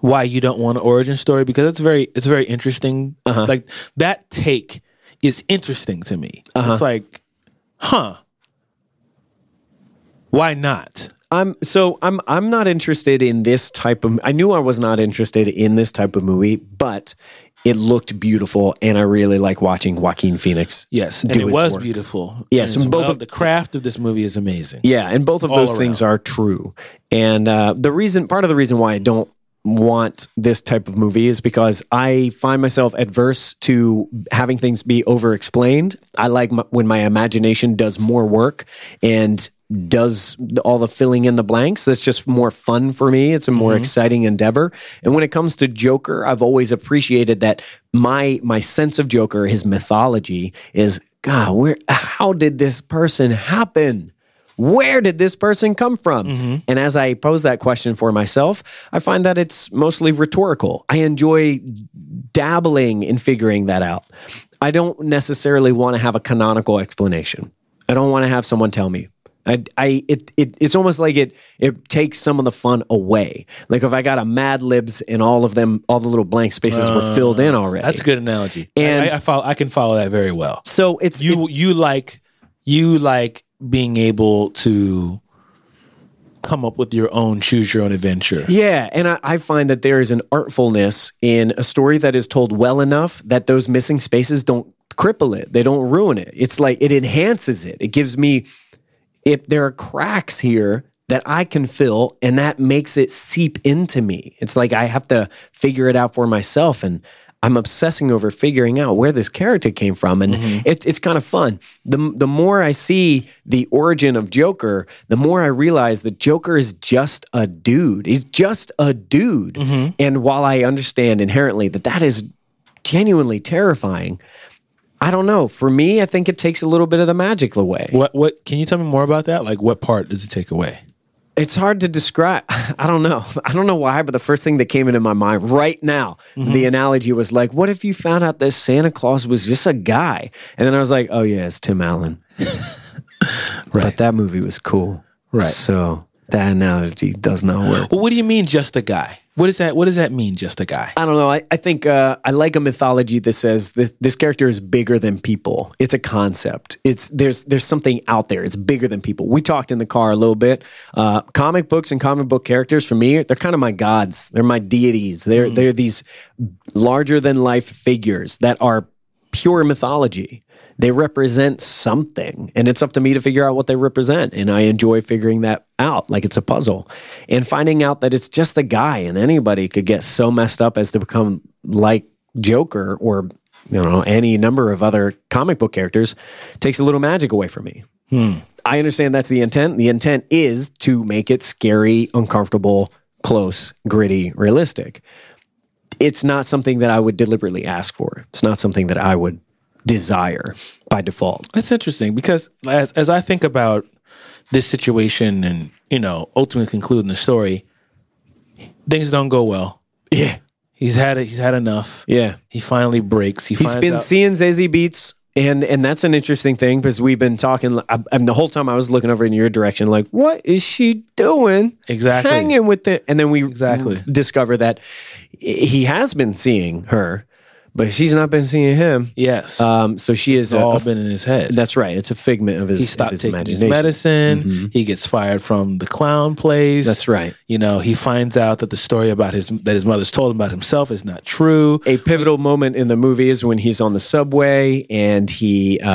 Why you don't want an origin story? Because it's very, it's very interesting. Uh-huh. Like that take is interesting to me. Uh-huh. It's like, huh? Why not? I'm so I'm I'm not interested in this type of I knew I was not interested in this type of movie, but it looked beautiful and I really like watching Joaquin Phoenix. Yes, and it was work. beautiful. Yes, and and both well, of- the craft of this movie is amazing. Yeah, and both of All those things are true. And uh, the reason, part of the reason why I don't want this type of movie is because I find myself adverse to having things be over explained. I like my, when my imagination does more work and does all the filling in the blanks. That's just more fun for me. It's a more mm-hmm. exciting endeavor. And when it comes to Joker, I've always appreciated that my my sense of Joker, his mythology is God, where how did this person happen? where did this person come from? Mm-hmm. And as I pose that question for myself, I find that it's mostly rhetorical. I enjoy dabbling in figuring that out. I don't necessarily want to have a canonical explanation. I don't want to have someone tell me. I, I it, it it's almost like it it takes some of the fun away. Like if I got a Mad Libs and all of them, all the little blank spaces were uh, filled in already. That's a good analogy. And- I, I, follow, I can follow that very well. So it's You you like you like being able to come up with your own choose your own adventure. Yeah, and I, I find that there is an artfulness in a story that is told well enough that those missing spaces don't cripple it. They don't ruin it. It's like it enhances it. It gives me if there are cracks here that I can fill and that makes it seep into me. It's like I have to figure it out for myself and I'm obsessing over figuring out where this character came from, and mm-hmm. it's it's kind of fun. the The more I see the origin of Joker, the more I realize that Joker is just a dude. He's just a dude, mm-hmm. and while I understand inherently that that is genuinely terrifying, I don't know. For me, I think it takes a little bit of the magic away. What what can you tell me more about that? Like what part does it take away? It's hard to describe. [LAUGHS] I don't know. [LAUGHS] I don't know why, but the first thing that came into my mind right now, mm-hmm. the analogy was like, what if you found out that Santa Claus was just a guy? And then I was like, oh, yeah, it's Tim Allen. [LAUGHS] But that movie was cool. Right. So that analogy does not work. Well, what do you mean just a guy? What does that what does that mean just a guy? I don't know. I, I think uh, I like a mythology that says this, this character is bigger than people. It's a concept. It's there's there's something out there. It's bigger than people. We talked in the car a little bit. Uh, comic books and comic book characters for me, they're kind of my gods. They're my deities. They're they're these larger than life figures that are pure mythology. They represent something, and it's up to me to figure out what they represent. And I enjoy figuring that out, like it's a puzzle, and finding out that it's just a guy, and anybody could get so messed up as to become like Joker or you know any number of other comic book characters takes a little magic away from me. Hmm. I understand that's the intent. The intent is to make it scary, uncomfortable, close, gritty, realistic. It's not something that I would deliberately ask for. It's not something that I would desire by default. It's interesting because as as I think about this situation and you know ultimately concluding the story, things don't go well. Yeah. He's had it. He's had enough. Yeah. He finally breaks. He He's finds been out- seeing Zazie Beetz. And and that's an interesting thing because we've been talking. I, and the whole time I was looking over in your direction, like, what is she doing? Exactly. hanging with the. And then we Exactly. discover that he has been seeing her, but she's not been seeing him. yes. Um, so she is it's all a- been in his head. That's right. It's a figment of his, he stopped his taking his imagination. medicine. He gets fired from the clown place. That's right. You know, he finds out that the story about his that his mother's told him about himself is not true. A pivotal moment in the movie is when he's on the subway and he uh,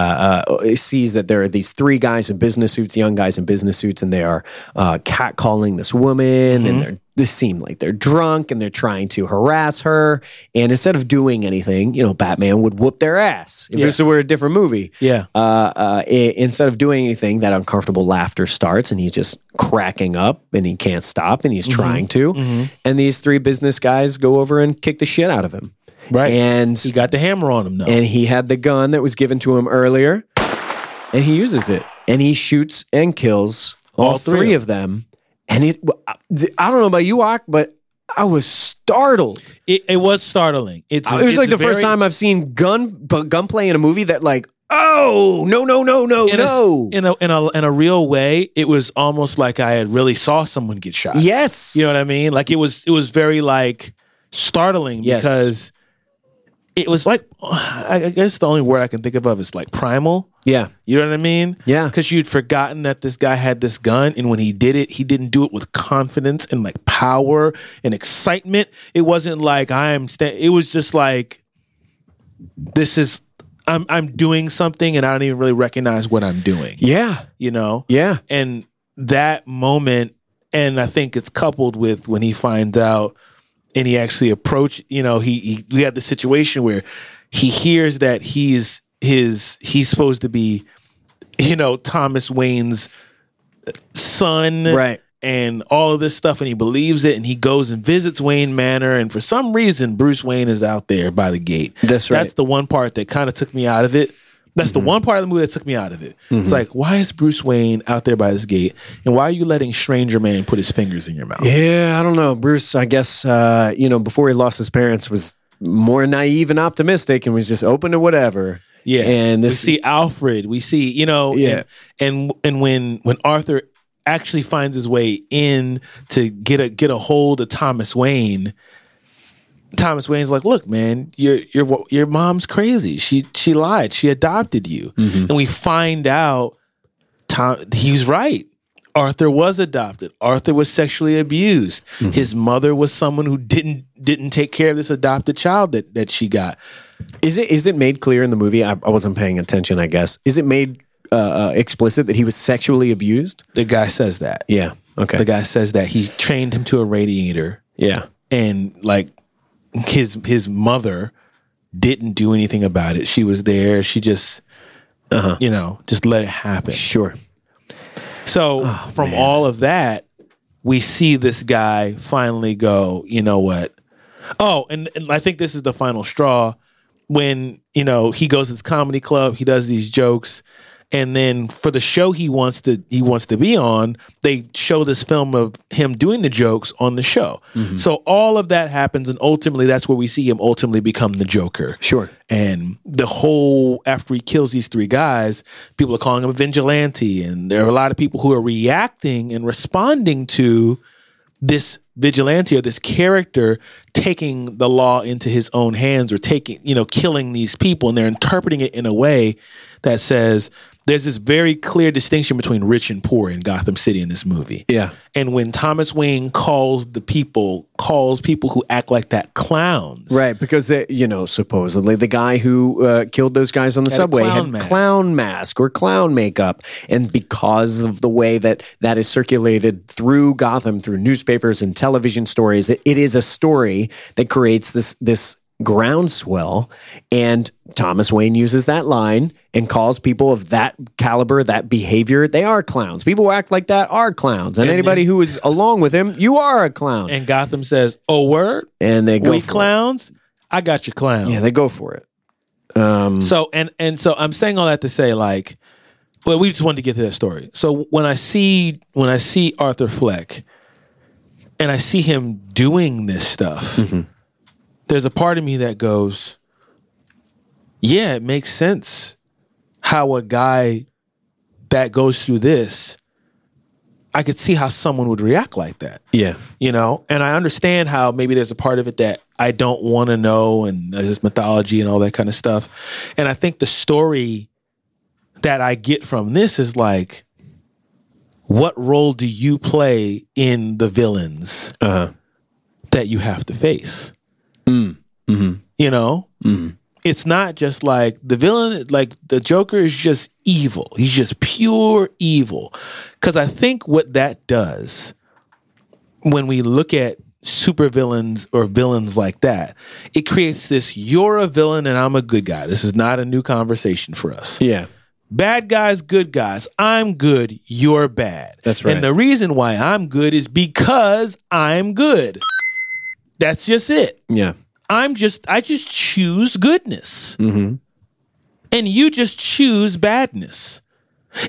uh, sees that there are these three guys in business suits, young guys in business suits, and they are uh, catcalling this woman, and they're they seem like they're drunk and they're trying to harass her. And instead of doing anything, you know, Batman would whoop their ass. If Yeah. this were a different movie, Yeah. uh, uh, i- instead of doing anything, that uncomfortable laughter starts, and he's just cracking up, and he can't stop, and he's Mm-hmm. trying to. And these three business guys go over and kick the shit out of him. Right. And He got the hammer on him though. and he had the gun that was given to him earlier, and he uses it, and he shoots and kills all, All three, three of them. And it, I don't know about you, Ak, but I was startled. it, it was startling. It's uh, it was like the first time I've seen gun gunplay in a movie that like, oh no no no no in no, a, in a in a in a real way. It was almost like I had really saw someone get shot. yes, You know what I mean? Like it was it was very like startling Yes. because it was like [SIGHS] I guess the only word I can think of is like primal. Yeah, You know what I mean? Yeah. Because you'd forgotten that this guy had this gun, and when he did it, he didn't do it with confidence and like power and excitement. It wasn't like I am. Sta- it was just like this is. I'm I'm doing something, and I don't even really recognize what I'm doing. yeah, You know? yeah, and that moment and i think it's coupled with when he finds out and he actually approach you know he, he we have the situation where he hears that he's his he's supposed to be you know thomas wayne's son Right. and all of this stuff and he believes it and he goes and visits wayne manor and for some reason bruce wayne is out there by the gate That's right. that's the one part that kind of took me out of it that's the one part of the movie that took me out of it. It's like, why is Bruce Wayne out there by this gate, and why are you letting Stranger Man put his fingers in your mouth? yeah. I don't know, Bruce. I guess uh, you know before he lost his parents was more naive and optimistic and was just open to whatever. Yeah, and this we see Alfred. We see, you know, Yeah. and, and and when when Arthur actually finds his way in to get a get a hold of Thomas Wayne. Thomas Wayne's like, look, man, your your your mom's crazy. She she lied. She adopted you, Mm-hmm. and we find out Tom he's right. Arthur was adopted. Arthur was sexually abused. Mm-hmm. His mother was someone who didn't didn't take care of this adopted child that that she got. Is it is it made clear in the movie? I, I wasn't paying attention. I guess is it made uh, uh, explicit that he was sexually abused? The guy says that. Yeah. Okay. The guy says that he trained him to a radiator yeah. and like his his mother didn't do anything about it. She was there. She just you know, just let it happen. Sure. So from all of that, we see this guy finally go, you know what? Oh, and, and I think this is the final straw when, you know, he goes to his comedy club, he does these jokes, and then for the show he wants to he wants to be on, they show this film of him doing the jokes on the show. Mm-hmm. So all of that happens and ultimately that's where we see him ultimately become the Joker. Sure. And the whole after he kills these three guys, people are calling him a vigilante, and there are a lot of people who are reacting and responding to this vigilante or this character taking the law into his own hands or taking, you know, killing these people, and they're interpreting it in a way that says there's this very clear distinction between rich and poor in Gotham City in this movie. Yeah. And when Thomas Wayne calls the people, calls people who act like that clowns. Right, because they, you know, supposedly the guy who uh, killed those guys on the Had subway clown had mask. clown mask or clown makeup, and because of the way that that is circulated through Gotham, through newspapers and television stories, it, it is a story that creates this this groundswell. And Thomas Wayne uses that line and calls people of that caliber, that behavior, they are clowns. People who act like that are clowns, and, And anybody who is along with him, you are a clown. And Gotham says, "Oh, word, And they go we for it. clowns. I got your clown." Yeah, they go for it. Um, So and and so I'm saying all that to say like well, we just wanted to get to that story. So when I see when I see Arthur Fleck, and I see him doing this stuff, there's a part of me that goes, "Yeah, it makes sense how a guy that goes through this, I could see how someone would react like that." Yeah. you know and i understand how maybe there's a part of it that i don't want to know and there's this mythology and all that kind of stuff and i think the story that i get from this is like what role do you play in the villains Uh-huh. that you have to face Mm-hmm. Mm-hmm. you know mm-hmm. it's not just like the villain like the joker is just evil he's just pure evil because i think what that does when we look at supervillains or villains like that, it creates this you're a villain and I'm a good guy. This is not a new conversation for us. Yeah. Bad guys, good guys. I'm good, you're bad. That's right. And the reason why I'm good is because I'm good. That's just it. Yeah. I'm just I just choose goodness. Mm-hmm. And you just choose badness.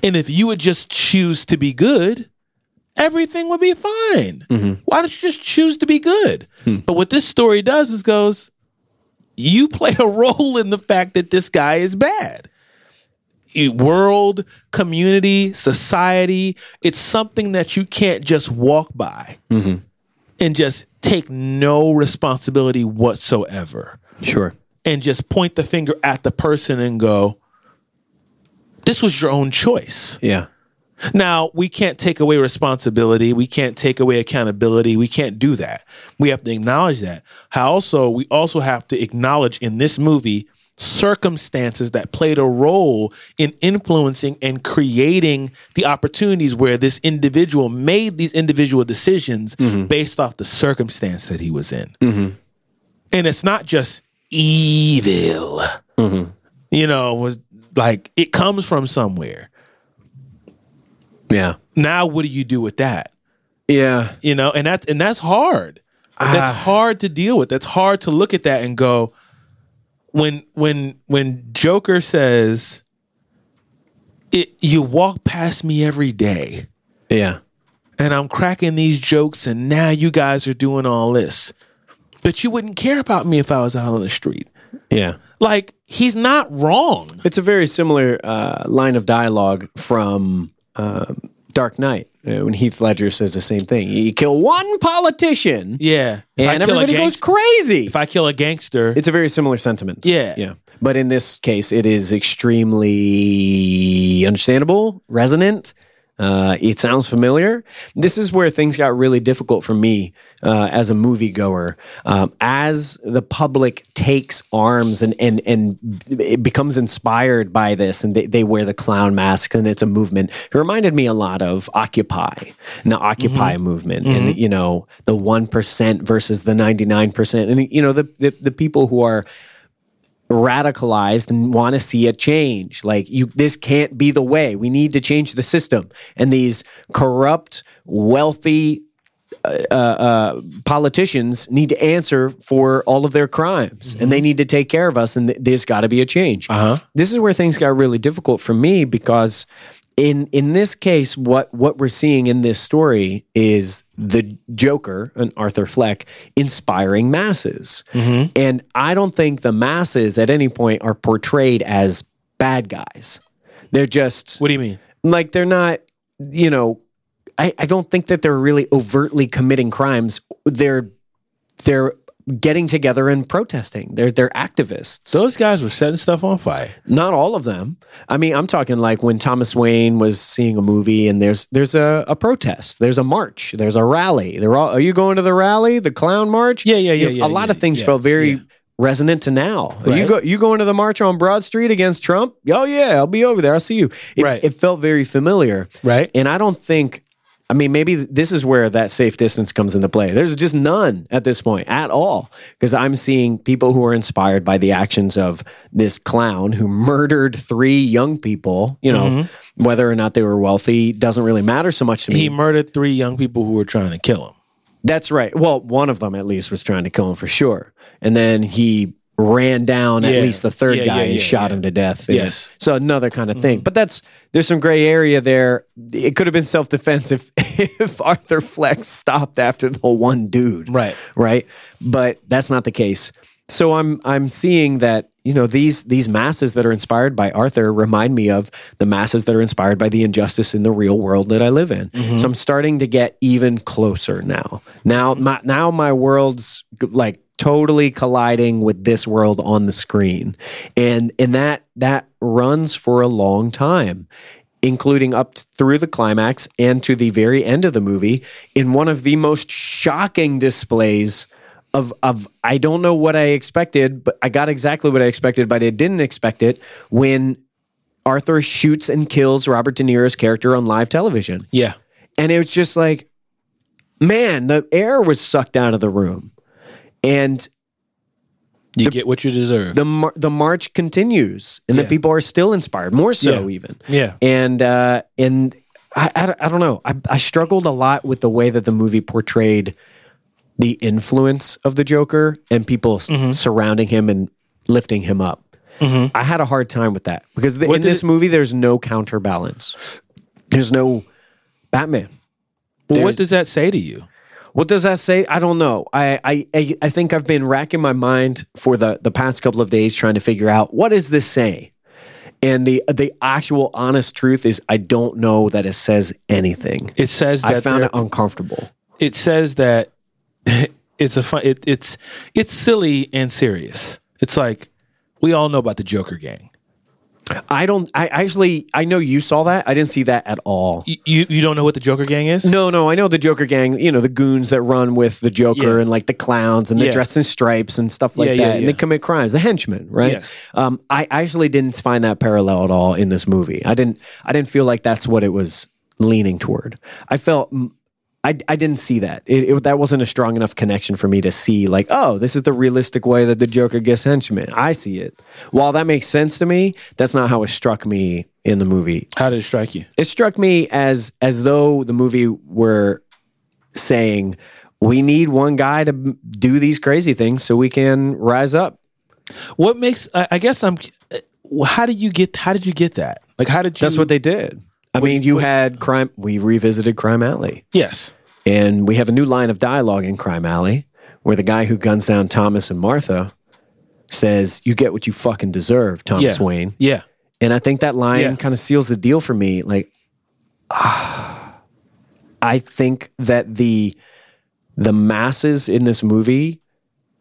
And if you would just choose to be good, everything would be fine. Mm-hmm. Why don't you just choose to be good? Hmm. But what this story does is goes, you play a [LAUGHS] role in the fact that this guy is bad. World, community, society, it's something that you can't just walk by mm-hmm. and just take no responsibility whatsoever Sure. and just point the finger at the person and go, this was your own choice. Yeah. Now, we can't take away responsibility. We can't take away accountability. We can't do that. We have to acknowledge that. How also, we also have to acknowledge in this movie circumstances that played a role in influencing and creating the opportunities where this individual made these individual decisions mm-hmm. based off the circumstance that he was in. Mm-hmm. And it's not just evil. Mm-hmm. You know, it was like it comes from somewhere. Yeah. Now what do you do with that? Yeah. You know, and that's and that's hard. That's Ah. hard to deal with. That's hard to look at that and go when when when Joker says it you walk past me every day Yeah. and I'm cracking these jokes and now you guys are doing all this. But you wouldn't care about me if I was out on the street. Yeah. Like he's not wrong. It's a very similar uh, line of dialogue from um, Dark Knight uh, when Heath Ledger says the same thing. You kill one politician, Yeah. If and everybody goes crazy. If I kill a gangster, it's a very similar sentiment. Yeah. Yeah. But in this case, it is extremely understandable, resonant. Uh, it sounds familiar. This is where things got really difficult for me uh, as a moviegoer. Um, as the public takes arms and, and, and it becomes inspired by this, and they, they wear the clown masks, and it's a movement. It reminded me a lot of Occupy and the Occupy movement, and you know the one percent versus the ninety nine percent, and you know the, the the people who are radicalized and want to see a change. Like you, this can't be the way. We need to change the system. And these corrupt, wealthy uh, uh, politicians need to answer for all of their crimes, and they need to take care of us. And th- there's got to be a change. Uh-huh. This is where things got really difficult for me because. In, in this case, what, what we're seeing in this story is the Joker, and Arthur Fleck, inspiring masses. Mm-hmm. And I don't think the masses at any point are portrayed as bad guys. They're just what do you mean? like they're not, you know, I, I don't think that they're really overtly committing crimes. They're they're getting together and protesting. They're they're activists. Those guys were setting stuff on fire. Not all of them. I mean, I'm talking like when Thomas Wayne was seeing a movie and there's there's a, a protest, there's a march, there's a rally. They're all are you going to the rally, the clown march? Yeah, yeah, yeah, You know, yeah, a lot yeah, of things yeah, felt very resonant to now. Are You go you going to the march on Broad Street against Trump? Oh yeah, I'll be over there. I'll see you. It, Right. it felt very familiar. Right. And I don't think I mean, maybe this is where that safe distance comes into play. There's just none at this point at all. Because I'm seeing people who are inspired by the actions of this clown who murdered three young people. You know, mm-hmm. whether or not they were wealthy doesn't really matter so much to me. He murdered three young people who were trying to kill him. That's right. Well, one of them at least was trying to kill him for sure. And then he ran down at least the third Yeah, guy yeah, and yeah, shot yeah. him to death. Yes. So another kind of mm-hmm. thing. But that's there's some gray area there. It could have been self defense if [LAUGHS] if Arthur Flex stopped after the one dude. Right. Right. But that's not the case. So I'm I'm seeing that you know these these masses that are inspired by Arthur remind me of the masses that are inspired by the injustice in the real world that I live in. Mm-hmm. So I'm starting to get even closer now. Now my now my world's like totally colliding with this world on the screen. And and that that runs for a long time including up through the climax and to the very end of the movie in one of the most shocking displays of of I don't know what I expected, but I got exactly what I expected, but I didn't expect it when Arthur shoots and kills Robert De Niro's character on live television. Yeah. And it was just like, man, the air was sucked out of the room. And You get what you deserve. the mar- the march continues and Yeah. the people are still inspired, more so Yeah. even. Yeah. And uh and I, I, don't- I don't know. I, I struggled a lot with the way that the movie portrayed the influence of the Joker and people Mm-hmm. surrounding him and lifting him up. I had a hard time with that because the, in this it- movie, there's no counterbalance. There's no Batman. well, what does that say to you? What does that say? I don't know. I, I I think I've been racking my mind for the the past couple of days trying to figure out what does this say. And the the actual honest truth is I don't know that it says anything. It says that I found it uncomfortable. it says that [LAUGHS] it's a fun. It, it's it's silly and serious. It's like we all know about the Joker gang. I don't. I actually. I know you saw that. I didn't see that at all. You you, you don't know what the Joker gang is? No, no. I know the Joker gang. You know the goons that run with the Joker Yeah. and like the clowns and they're Yeah. dressed in stripes and stuff like Yeah, that, yeah, and yeah. they commit crimes. The henchmen, right? Yes. Um, I actually didn't find that parallel at all in this movie. I didn't. I didn't feel like that's what it was leaning toward. I felt. mm, I, I didn't see that. It, it, that wasn't a strong enough connection for me to see, like, oh, this is the realistic way that the Joker gets henchmen. I see it. While that makes sense to me, that's not how it struck me in the movie How did it strike you? it struck me as as though the movie were saying we need one guy to do these crazy things so we can rise up What makes? I, I guess I'm. Uh, how did you get? How did you get that? Like how did you? that's what they did i mean you had crime we revisited crime alley Yes. and we have a new line of dialogue in crime alley where the guy who guns down thomas and martha says you get what you fucking deserve thomas Yeah. wayne Yeah. And I think that line Yeah. kind of seals the deal for me. Like, ah, I think that the the masses in this movie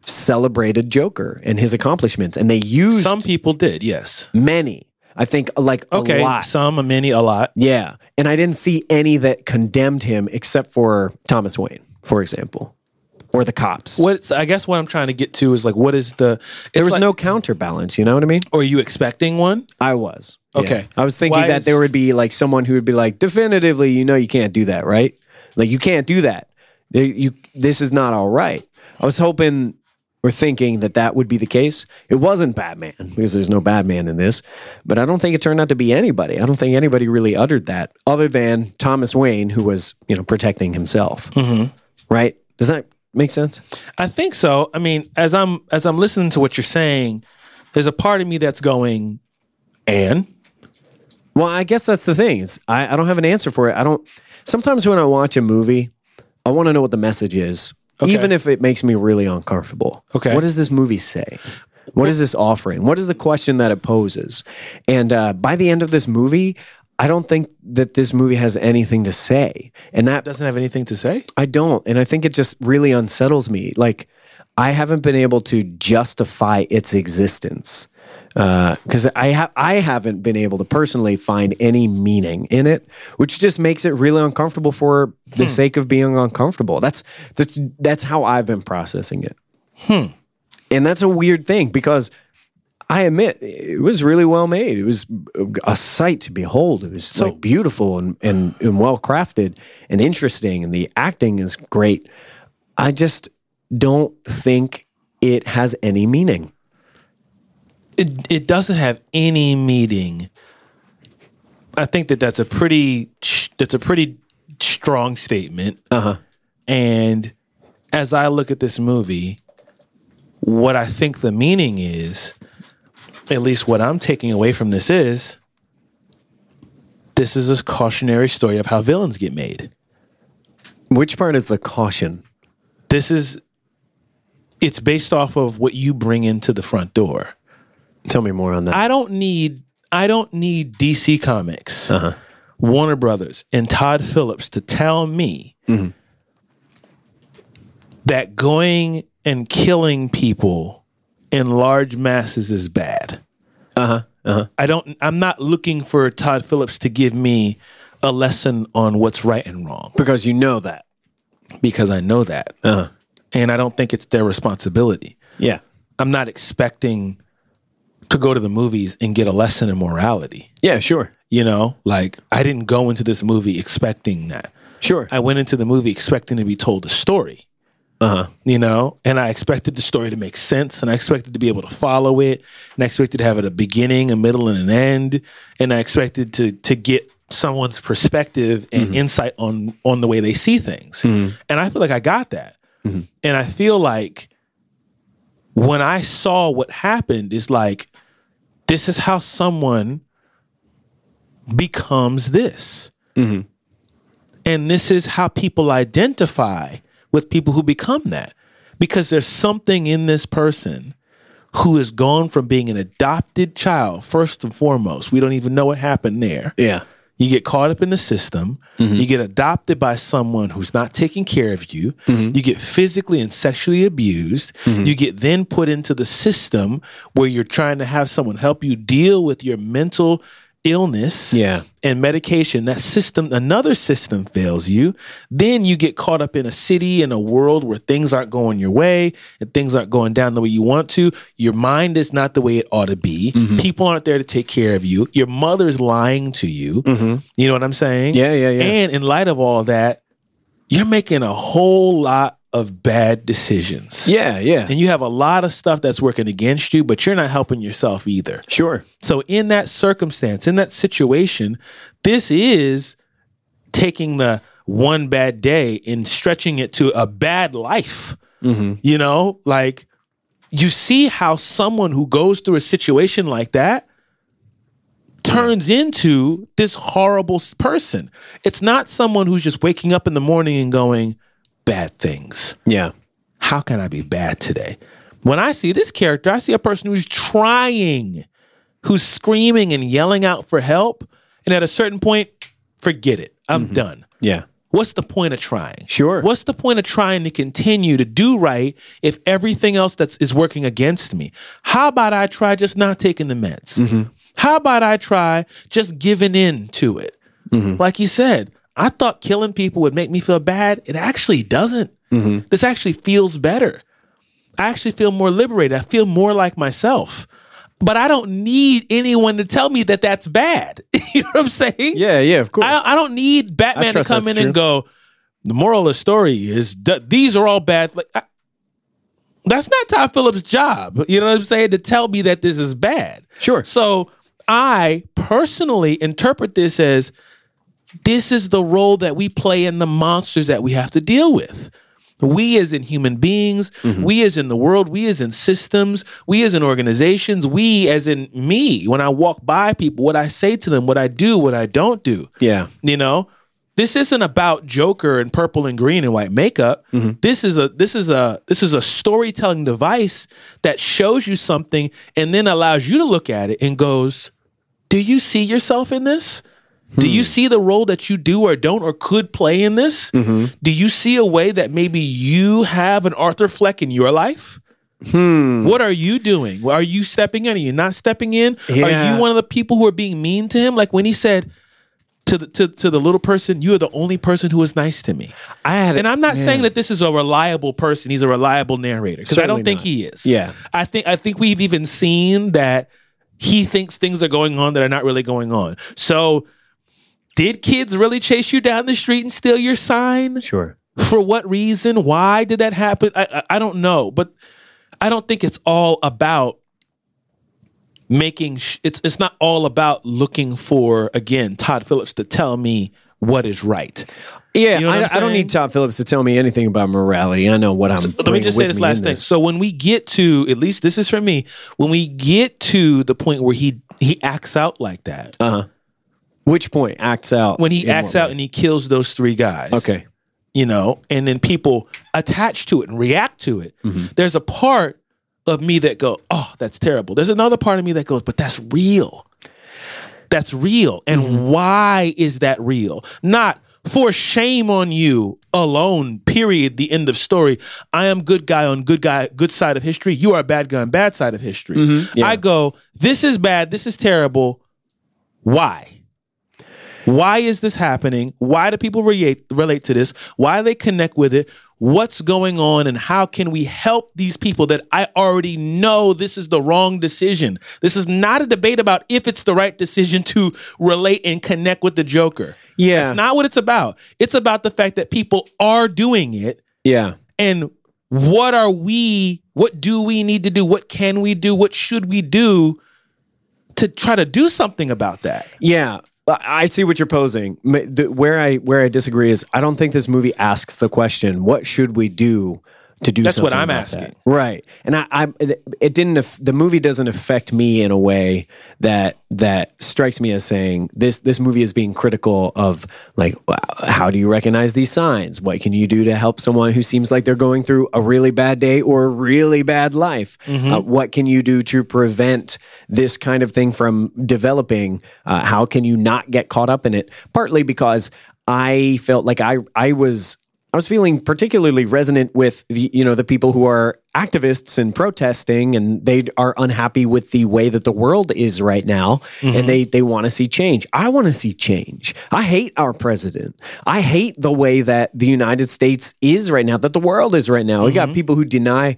celebrated Joker and his accomplishments, and they used Some people did. Yes. many. I think uh, like Okay. a lot. Some, a many, a lot. Yeah, and I didn't see any that condemned him except for Thomas Wayne, for example, or the cops. What I guess what I'm trying to get to is like, what is the? there was like- no counterbalance. You know what I mean? Or are you expecting one? I was. Yeah. Okay. I was thinking Why that is- there would be like someone who would be like, definitively, you know, you can't do that, right? Like, you can't do that. You, this is not all right. I was hoping or thinking that that would be the case. It wasn't Batman because there's no Batman in this, but I don't think it turned out to be anybody. I don't think anybody really uttered that other than Thomas Wayne, who was, you know, protecting himself. Mm-hmm. Right? Does that make sense? I think so. I mean, as I'm as I'm listening to what you're saying, there's a part of me that's going, and Well, I guess that's the thing. Is I, I don't have an answer for it. I don't. Sometimes when I watch a movie, I want to know what the message is, Okay. even if it makes me really uncomfortable. Okay. What does this movie say? What is this offering? What is the question that it poses? And uh, by the end of this movie, I don't think that this movie has anything to say, and that doesn't have anything to say. I don't. And I think it just really unsettles me. Like, I haven't been able to justify its existence Uh, because I ha- I haven't been able to personally find any meaning in it, which just makes it really uncomfortable for the hmm. sake of being uncomfortable. That's that's that's how I've been processing it. Hmm. And that's a weird thing because I admit it was really well made. It was a sight to behold. It was like beautiful and, and, and well crafted and interesting, and the acting is great. I just don't think it has any meaning. It it doesn't have any meaning. I think that that's a pretty that's a pretty strong statement. Uh huh. And as I look at this movie, what I think the meaning is, at least what I'm taking away from this is, this is a cautionary story of how villains get made. Which part is the caution? This is, it's based off of what you bring into the front door. Tell me more on that. I don't need, I don't need DC Comics, Warner Brothers, and Todd Phillips to tell me that going and killing people in large masses is bad. Uh huh. Uh-huh. I don't. I'm not looking for Todd Phillips to give me a lesson on what's right and wrong because you know that. because I know that, Uh-huh. and I don't think it's their responsibility. Yeah. I'm not expecting to go to the movies and get a lesson in morality. Yeah, sure. You know, like I didn't go into this movie expecting that. Sure. I went into the movie expecting to be told a story. Uh-huh. You know, and I expected the story to make sense and I expected to be able to follow it. And I expected to have it a beginning, a middle, and an end. And I expected to to get someone's perspective and mm-hmm. insight on on the way they see things. Mm-hmm. And I feel like I got that. Mm-hmm. And I feel like when I saw what happened it's like this is how someone becomes this. Mm-hmm. And this is how people identify with people who become that. Because there's something in this person who has gone from being an adopted child, first and foremost. We don't even know what happened there. Yeah. You get caught up in the system. You mm-hmm. get adopted by someone who's not taking care of you. Mm-hmm. You get physically and sexually abused. Mm-hmm. You get then put into the system where you're trying to have someone help you deal with your mental illness Yeah. and medication. That system, another system fails you. Then you get caught up in a city in a world where things aren't going your way and things aren't going down the way you want to. Your mind is not the way it ought to be. Mm-hmm. People aren't there to take care of you. Your mother's lying to you. Mm-hmm. You know what I'm saying? Yeah, yeah, yeah. And in light of all that, you're making a whole lot of bad decisions. Yeah, yeah. And you have a lot of stuff that's working against you, but you're not helping yourself either. Sure. So, in that circumstance, in that situation, this is taking the one bad day and stretching it to a bad life. Mm-hmm. You know, like you see how someone who goes through a situation like that turns into this horrible person. It's not someone who's just waking up in the morning and going, bad things Yeah. how can I be bad today? When I see this character, I see a person who's trying, who's screaming and yelling out for help. And at a certain point, forget it. I'm mm-hmm. done. Yeah. What's the point of trying? Sure. What's the point of trying to continue to do right if everything else that's is working against me? How about I try just not taking the meds? Mm-hmm. How about I try just giving in to it? Mm-hmm. Like you said, I thought killing people would make me feel bad. It actually doesn't. Mm-hmm. This actually feels better. I actually feel more liberated. I feel more like myself. But I don't need anyone to tell me that that's bad. [LAUGHS] you know what I'm saying? Yeah, yeah, of course. I, I don't need Batman to come in and go. The moral of the story is th- these are all bad. Like I, that's not Todd Phillips' job. You know what I'm saying? To tell me that this is bad. Sure. So I personally interpret this as this is the role that we play in the monsters that we have to deal with. We as in human beings, mm-hmm. we as in the world, we as in systems, we as in organizations, we as in me. When I walk by people, what I say to them, what I do, what I don't do. yeah. You know, this isn't about Joker and purple and green and white makeup. Mm-hmm. This is a this is a this is a storytelling device that shows you something and then allows you to look at it and goes, "Do you see yourself in this? Do you hmm. see the role that you do or don't or could play in this? Mm-hmm. Do you see a way that maybe you have an Arthur Fleck in your life?" Hmm. What are you doing? Are you stepping in? Are you not stepping in? Are you one of the people who are being mean to him? Like when he said, to the to, to the little person, you are the only person who is nice to me. I had And I'm not yeah. saying that this is a reliable person. He's a reliable narrator because I don't think not. he is. Yeah. I think I think we've even seen that he thinks things are going on that are not really going on. So, did kids really chase you down the street and steal your sign? Sure. For what reason? Why did that happen? I, I, I don't know, but I don't think it's all about making. Sh- it's it's not all about looking for again Todd Phillips to tell me what is right. Yeah, You know I, I'm don't need Todd Phillips to tell me anything about morality. I know what I'm. Let me just say this last in thing. So when we get to at least this is for me, when we get to the point where he he acts out like that, Uh huh. Which point acts out when he acts out way? and he kills those three guys, Okay. you know, and then people attach to it and react to it. Mm-hmm. There's a part of me that go, "Oh, that's terrible." There's another part of me that goes, "But that's real. That's real." And Mm-hmm. why is that real? Not for shame on you alone. Period. The end of story. I am good guy on good guy, good side of history. You are bad guy on bad side of history. Mm-hmm. I go, "This is bad. This is terrible." Why? Why is this happening? Why do people relate relate to this? Why they connect with it? What's going on and how can we help these people that I already know this is the wrong decision? This is not a debate about if it's the right decision to relate and connect with the Joker. Yeah. That's not what it's about. It's about the fact that people are doing it Yeah. and what are we what do we need to do? What can we do? What should we do to try to do something about that? Yeah, I see what you're posing. Where I where I disagree is I don't think this movie asks the question, "What should we do to do?" That's what I'm asking. that?" Right, and I, I it didn't. The movie doesn't affect me in a way that that strikes me as saying this. This movie is being critical of like, how do you recognize these signs? What can you do to help someone who seems like they're going through a really bad day or a really bad life? Mm-hmm. Uh, what can you do to prevent this kind of thing from developing? Uh, how can you not get caught up in it? Partly because I felt like I I was I was feeling particularly resonant with the you know the people who are activists and protesting and they are unhappy with the way that the world is right now and they they want to see change. I want to see change. I hate our president. I hate the way that the United States is right now, that the world is right now. We got people who deny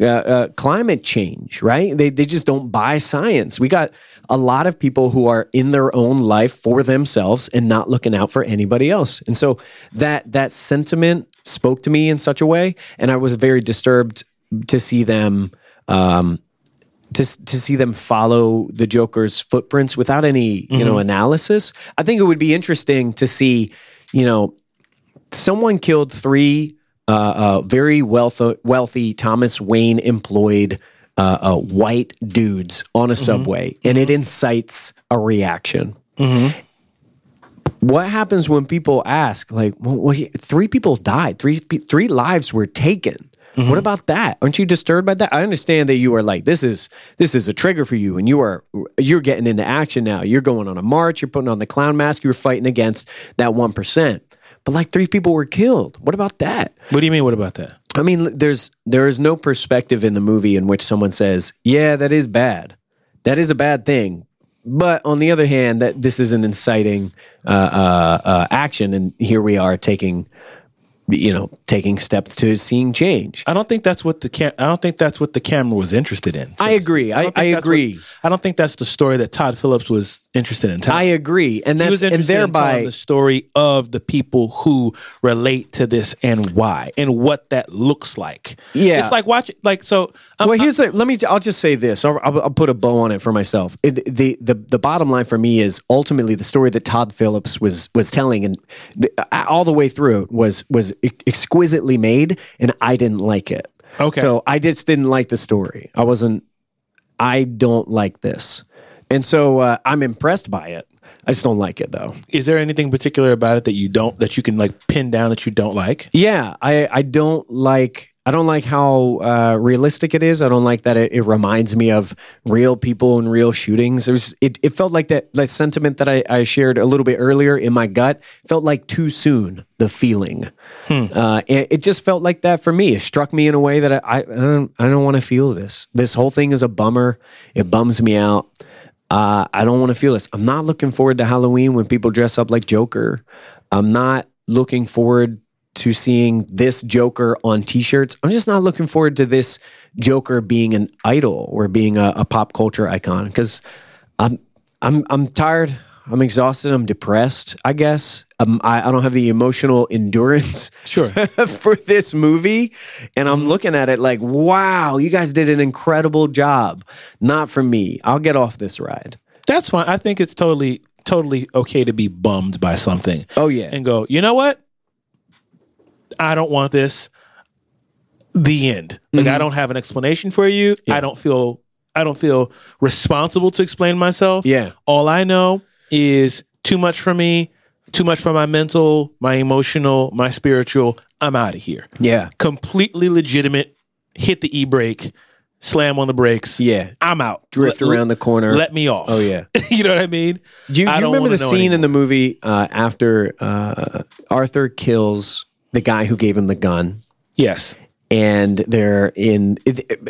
uh, uh, climate change, right? They they just don't buy science. We got a lot of people who are in their own life for themselves and not looking out for anybody else. And so that that sentiment spoke to me in such a way, and I was very disturbed to see them. Um, to, to see them follow the Joker's footprints without any you know analysis, I think it would be interesting to see, you know, someone killed three uh, uh, very wealthy, wealthy Thomas Wayne employed uh, uh, white dudes on a subway, and it incites a reaction. What happens when people ask, like, well, well, three people died, three three lives were taken? What about that? Aren't you disturbed by that? I understand that you are like this is this is a trigger for you, and you are you're getting into action now. You're going on a march. You're putting on the clown mask. You're fighting against that one percent. But like three people were killed. What about that? What do you mean? What about that? I mean, there's there is no perspective in the movie in which someone says, "Yeah, that is bad. That is a bad thing." But on the other hand, that this is an inciting uh, uh, uh, action, and here we are taking, you know, taking steps to seeing change. I don't think that's what the cam- I don't think that's what the camera was interested in. I agree. I, don't I agree. what- I don't think that's the story that Todd Phillips was interested in telling. I agree, and that's and thereby the story of the people who relate to this and why and what that looks like. Yeah. it's like watch like so. I'm, well, here's the. Let me. I'll just say this. I'll, I'll, I'll put a bow on it for myself. It, the the the bottom line for me is ultimately the story that Todd Phillips was was telling, and the- all the way through was was exquisitely made, and I didn't like it. Okay. So I just didn't like the story. I wasn't. I don't like this, and so uh, I'm impressed by it. I just don't like it though. is there anything particular about it that you don't that you can like pin down that you don't like? Yeah, I I don't like I don't like how uh, realistic it is. I don't like that it, it reminds me of real people and real shootings. There's it, it felt like that that sentiment that I, I shared a little bit earlier in my gut felt like too soon. The feeling, uh, it, it just felt like that for me. It struck me in a way that I I, I don't I don't want to feel this. This whole thing is a bummer. It bums me out. Uh, I don't want to feel this. I'm not looking forward to Halloween when people dress up like Joker. I'm not looking forward to seeing this Joker on T-shirts. I'm just not looking forward to this Joker being an idol or being a, a pop culture icon because I'm I'm I'm tired. I'm exhausted. I'm depressed. I guess um, I, I don't have the emotional endurance Sure. [LAUGHS] for this movie, and I'm looking at it like, wow, you guys did an incredible job. Not for me. I'll get off this ride. That's fine. I think it's totally totally okay to be bummed by something. Oh yeah, and go, you know what? I don't want this. The end. Like Mm-hmm. I don't have an explanation for you. I don't feel I don't feel responsible to explain myself. Yeah. All I know is too much for me, too much for my mental, my emotional, my spiritual. I'm out of here. Yeah. Completely legitimate. Hit the e brake, slam on the brakes. Yeah. I'm out. Drift Let- around the corner. Let me off. Oh, yeah. [LAUGHS] you know what I mean? Do you, do you remember the scene in the movie uh, after uh, Arthur kills the guy who gave him the gun? Yes. And they're in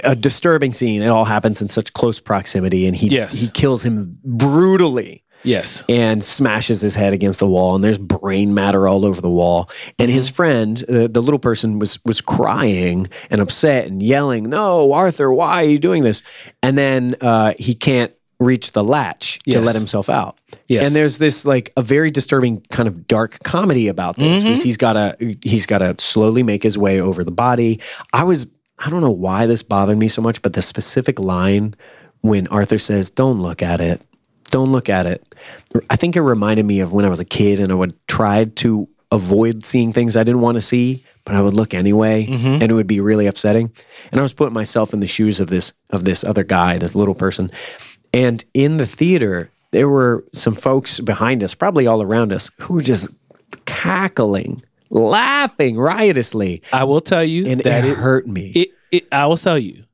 a disturbing scene. It all happens in such close proximity, and he Yes. he kills him brutally Yes. and smashes his head against the wall. And there's brain matter all over the wall. And his friend, uh, the little person, was was crying and upset and yelling, "No, Arthur, why are you doing this?" And then uh, he can't reach the latch to let himself out. Yes. And there's this like a very disturbing kind of dark comedy about this mm-hmm. because he's got to he's got to slowly make his way over the body. I was I don't know why this bothered me so much, but the specific line when Arthur says, "Don't look at it." Don't look at it. I think it reminded me of when I was a kid and I would try to avoid seeing things I didn't want to see, but I would look anyway mm-hmm. and it would be really upsetting. And I was putting myself in the shoes of this of this other guy, this little person. And in the theater, there were some folks behind us, probably all around us, who were just cackling, laughing riotously. I will tell you And that it it, hurt me. it, it I will tell you,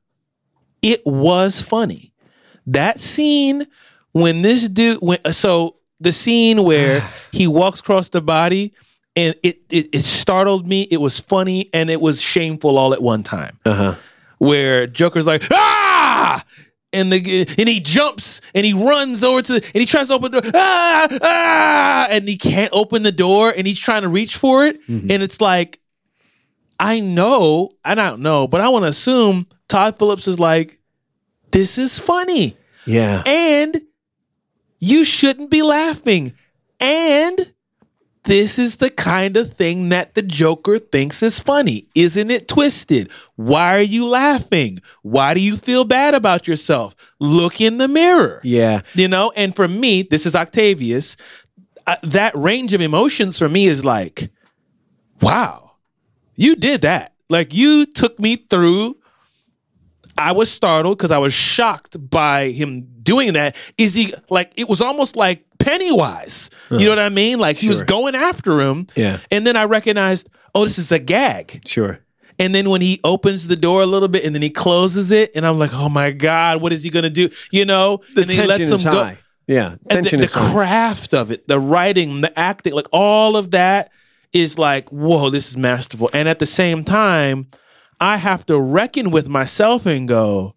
it was funny. That scene when this dude went, so the scene where [SIGHS] he walks across the body and it, it it startled me. It was funny and it was shameful all at one time. uh-huh. Where Joker's like ah. And the and he jumps and he runs over to and he tries to open the door ah ah and he can't open the door and he's trying to reach for it and it's like I know, I don't know, but I want to assume Todd Phillips is like, this is funny. Yeah. And you shouldn't be laughing. And this is the kind of thing that the Joker thinks is funny. Isn't it twisted? Why are you laughing? Why do you feel bad about yourself? Look in the mirror. Yeah. You know, and for me, this is Octavius. Uh, that range of emotions for me is like, wow, you did that. Like you took me through. I was startled because I was shocked by him doing that. Is he like it was almost like Pennywise? You know uh-huh. what I mean? Like he was going after him. Yeah. And then I recognized, oh, this is a gag. Sure. And then when he opens the door a little bit and then he closes it, and I'm like, oh my God, what is he gonna do? You know? The and then tension he lets is go. high. Yeah. And Tension the, is the high. craft of it, the writing, the acting, like all of that is like, whoa, this is masterful. And at the same time, I have to reckon with myself and go,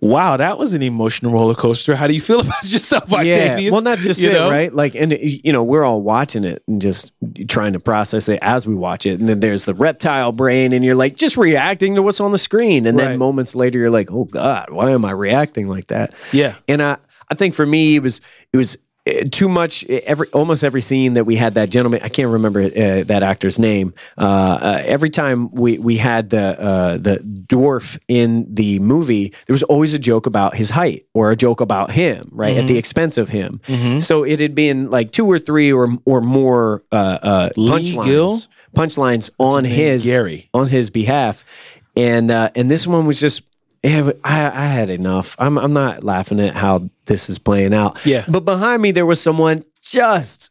wow, that was an emotional roller coaster. How do you feel [LAUGHS] about yourself, Yeah, well, that's just You it, know? right? Like, and you know, we're all watching it and just trying to process it as we watch it, and then there's the reptile brain, and you're like just reacting to what's on the screen, and then Right. moments later, you're like, oh God, why am I reacting like that? Yeah. and I, I think for me, it was, it was. Uh, Too much. Every almost every scene that we had that gentleman, I can't remember uh, that actor's name. Uh, uh, every time we we had the uh, the dwarf in the movie, there was always a joke about his height or a joke about him, right, at the expense of him. So it had been like two or three or or more uh, uh, punchlines, punchlines on his his Gary. on his behalf, and uh, and this one was just. Yeah, I, I had enough. I'm I'm not laughing at how this is playing out. Yeah. but behind me there was someone just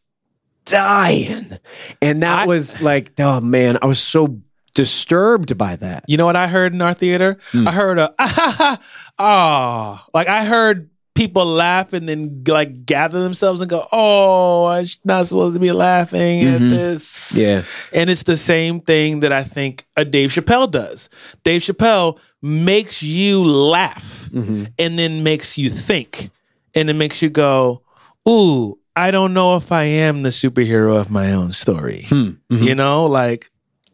dying, and that I- was like, oh man, I was so disturbed by that. You know what I heard in our theater? Hmm. I heard a [LAUGHS] ah, like I heard people laugh and then like gather themselves and go, "Oh, I'm not supposed to be laughing at this." Mm-hmm. Yeah. and it's the same thing that I think a Dave Chappelle does. Dave Chappelle makes you laugh Mm-hmm. and then makes you think, and it makes you go, "Ooh." I don't know if I am the superhero of my own story. Hmm. Mm-hmm. You know, like,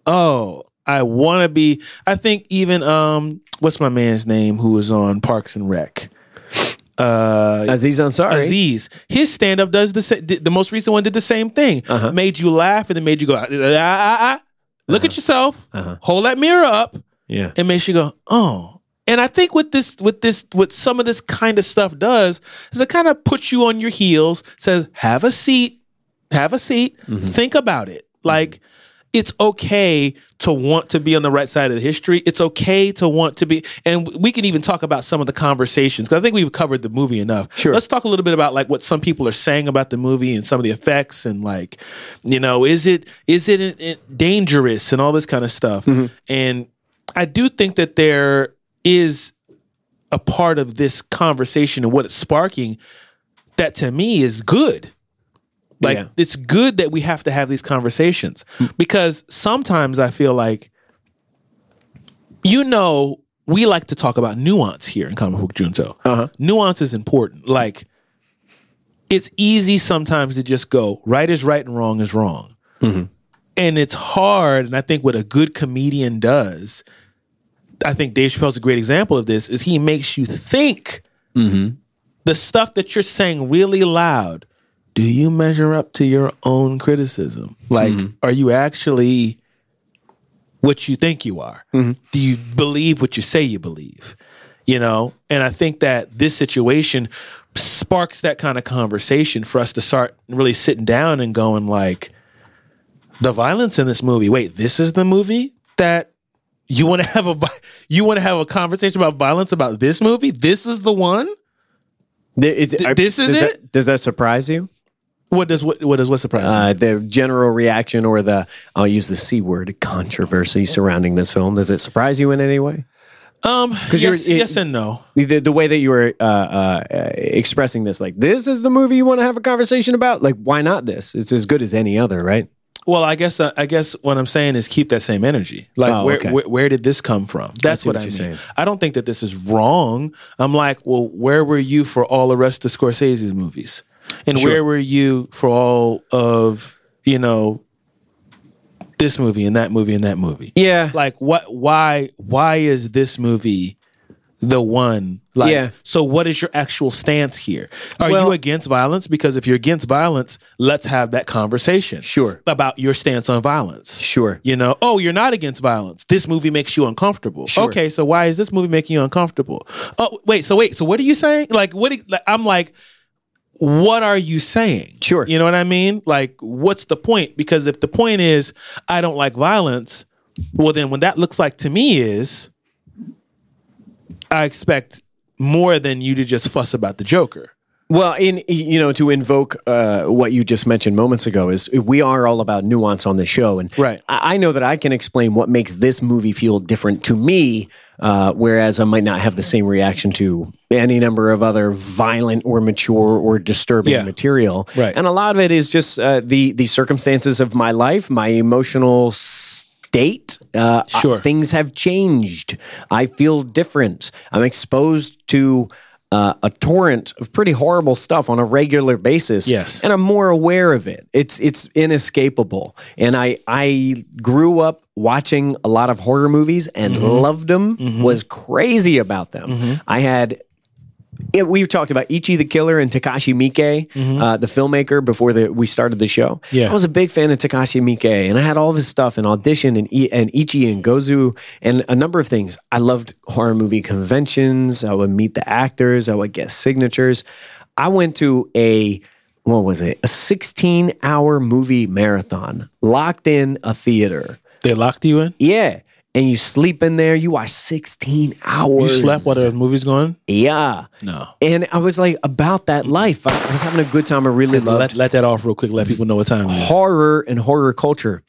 oh, I want to be. I think even um, what's my man's name who was on Parks and Rec? Uh, Aziz Ansari. Aziz. His stand up does the sa- the most recent one did the same thing. Uh-huh. Made you laugh and then made you go ah, ah, ah. look at yourself, Uh-huh. hold that mirror up, Yeah. and makes you go oh. And I think what this with this what some of this kind of stuff does is it kind of puts you on your heels, says have a seat, have a seat, Mm-hmm. think about it. Like it's okay to want to be on the right side of the history. It's okay to want to be, and we can even talk about some of the conversations because I think we've covered the movie enough. Sure. Let's talk a little bit about like what some people are saying about the movie and some of the effects and like, you know, is it is it, it dangerous and all this kind of stuff. Mm-hmm. And I do think that there is a part of this conversation and what it's sparking that to me is good. Like Yeah. it's good that we have to have these conversations because sometimes I feel like you know we like to talk about nuance here in comic book junto. Uh-huh. Nuance is important. Like it's easy sometimes to just go right is right and wrong is wrong. And it's hard. And I think what a good comedian does, I think Dave Chappelle's a great example of this, is he makes you think the stuff that you're saying really loud. Do you measure up to your own criticism? Like, mm-hmm. are you actually what you think you are? Mm-hmm. Do you believe what you say you believe? You know, and I think that this situation sparks that kind of conversation for us to start really sitting down and going like, the violence in this movie. Wait, this is the movie that you want to [LAUGHS] have a you want to have a conversation about violence about this movie? This is the one. Is- this is does that- it? does that surprise you? What does what, what does what surprise? Uh, the general reaction or the, I'll use the C word, controversy surrounding this film. Does it surprise you in any way? Um, you're- yes, yes and no. The, the way that you were uh, uh, expressing this, like, this is the movie you want to have a conversation about? Like, why not this? It's as good as any other, right? Well, I guess uh, I guess what I'm saying is keep that same energy. Like, Oh, where, okay. where where did this come from? That's see what, what I mean. saying. I don't think that this is wrong. I'm like, well, where were you for all the rest of Scorsese's movies, and Sure. where were you for all of you know this movie and that movie and that movie? Yeah. Like, what? Why? Why is this movie? The one, like, Yeah. so what is your actual stance here? Are Well- you against violence? Because if you're against violence, let's have that conversation Sure. about your stance on violence. Sure. You know, oh, you're not against violence. This movie makes you uncomfortable. Sure. Okay, so why is this movie making you uncomfortable? Oh, wait, so wait, so what are you saying? Like, what? Like, I'm like, what are you saying? Sure. You know what I mean? Like, what's the point? Because if the point is I don't like violence, well, then what that looks like to me is I expect more than you to just fuss about the Joker. Well, in you know, to invoke uh, what you just mentioned moments ago is we are all about nuance on the show, and Right. I, I know that I can explain what makes this movie feel different to me, uh, whereas I might not have the same reaction to any number of other violent or mature or disturbing Yeah. material. Right. and a lot of it is just uh, the the circumstances of my life, my emotional state. Uh, Sure. things have changed. I feel different. I'm exposed to uh, a torrent of pretty horrible stuff on a regular basis. Yes. and I'm more aware of it. It's it's inescapable. And I I grew up watching a lot of horror movies and Mm-hmm. loved them. Was crazy about them. I had. It, we've talked about Ichi the Killer and Takashi Miike, uh, the filmmaker, before the, we started the show. Mm-hmm. Yeah. I was a big fan of Takashi Miike, and I had all this stuff and audition and, and Ichi and Gozu and a number of things. I loved horror movie conventions. I would meet the actors. I would get signatures. I went to a what was it? A 16 hour movie marathon, locked in a theater. They locked you in. Yeah. And you sleep in there, you watch 16 hours. You slept while the movie's going. Yeah. No. And I was like, about that life. I was having a good time. I really loved Let, let that off real quick. Let people know what time it is. horror and horror culture.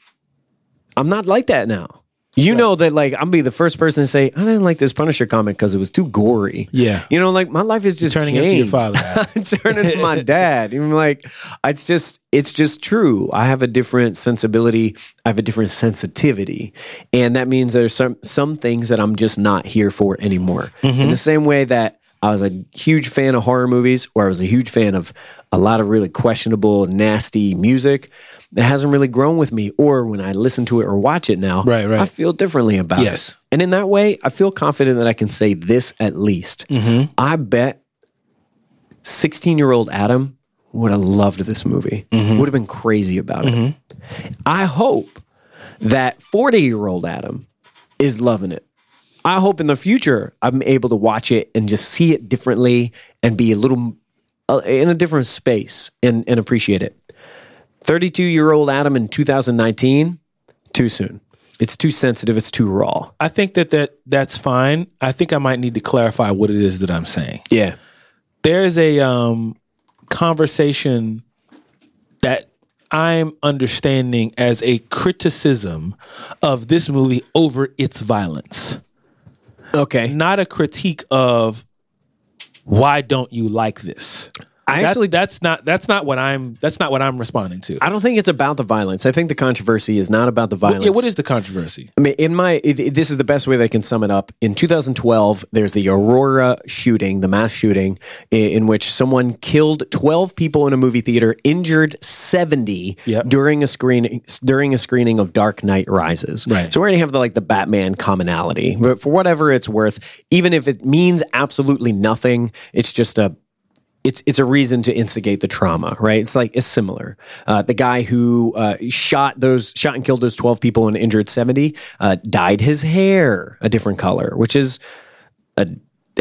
I'm not like that now. You know that, like, I'm be the first person to say I didn't like this Punisher comic because it was too gory. Yeah. you know, like my life is just Turning into your father. [LAUGHS] Turning into my [LAUGHS] dad. I'm like, it's just, it's just true. I have a different sensibility. I have a different sensitivity, and that means there's some some things that I'm just not here for anymore. Mm-hmm. In the same way that I was a huge fan of horror movies, or I was a huge fan of a lot of really questionable, nasty music that hasn't really grown with me. Or when I listen to it or watch it now, Right, right. I feel differently about Yes. it. And in that way, I feel confident that I can say this at least. Mm-hmm. I bet 16 year old Adam would have loved this movie, Mm-hmm. would have been crazy about it. I hope that 40 year old Adam is loving it. I hope in the future I'm able to watch it and just see it differently and be a little in a different space and, and appreciate it. 32 year old Adam in 2019 too soon. It's too sensitive. It's too raw. I think that, that that's fine. I think I might need to clarify what it is that I'm saying. Yeah. There's a um, conversation that I'm understanding as a criticism of this movie over its violence, Okay. not a critique of why don't you like this. I That- actually that's not that's not what I'm that's not what I'm responding to. I don't think it's about the violence. I think the controversy is not about the violence. yeah, what is the controversy? I mean, in my, it, this is the best way that I can sum it up. In 2012, there's the Aurora shooting, the mass shooting, in, in which someone killed 12 people in a movie theater, injured 70 Yep. during a screening during a screening of Dark Knight Rises. Right. So we're gonna have the like the Batman commonality, but for whatever it's worth, even if it means absolutely nothing, it's just a it's it's a reason to instigate the trauma, right? It's like it's similar. Uh, the guy who uh, shot those shot and killed those twelve people and injured seventy uh, dyed his hair a different color, which is a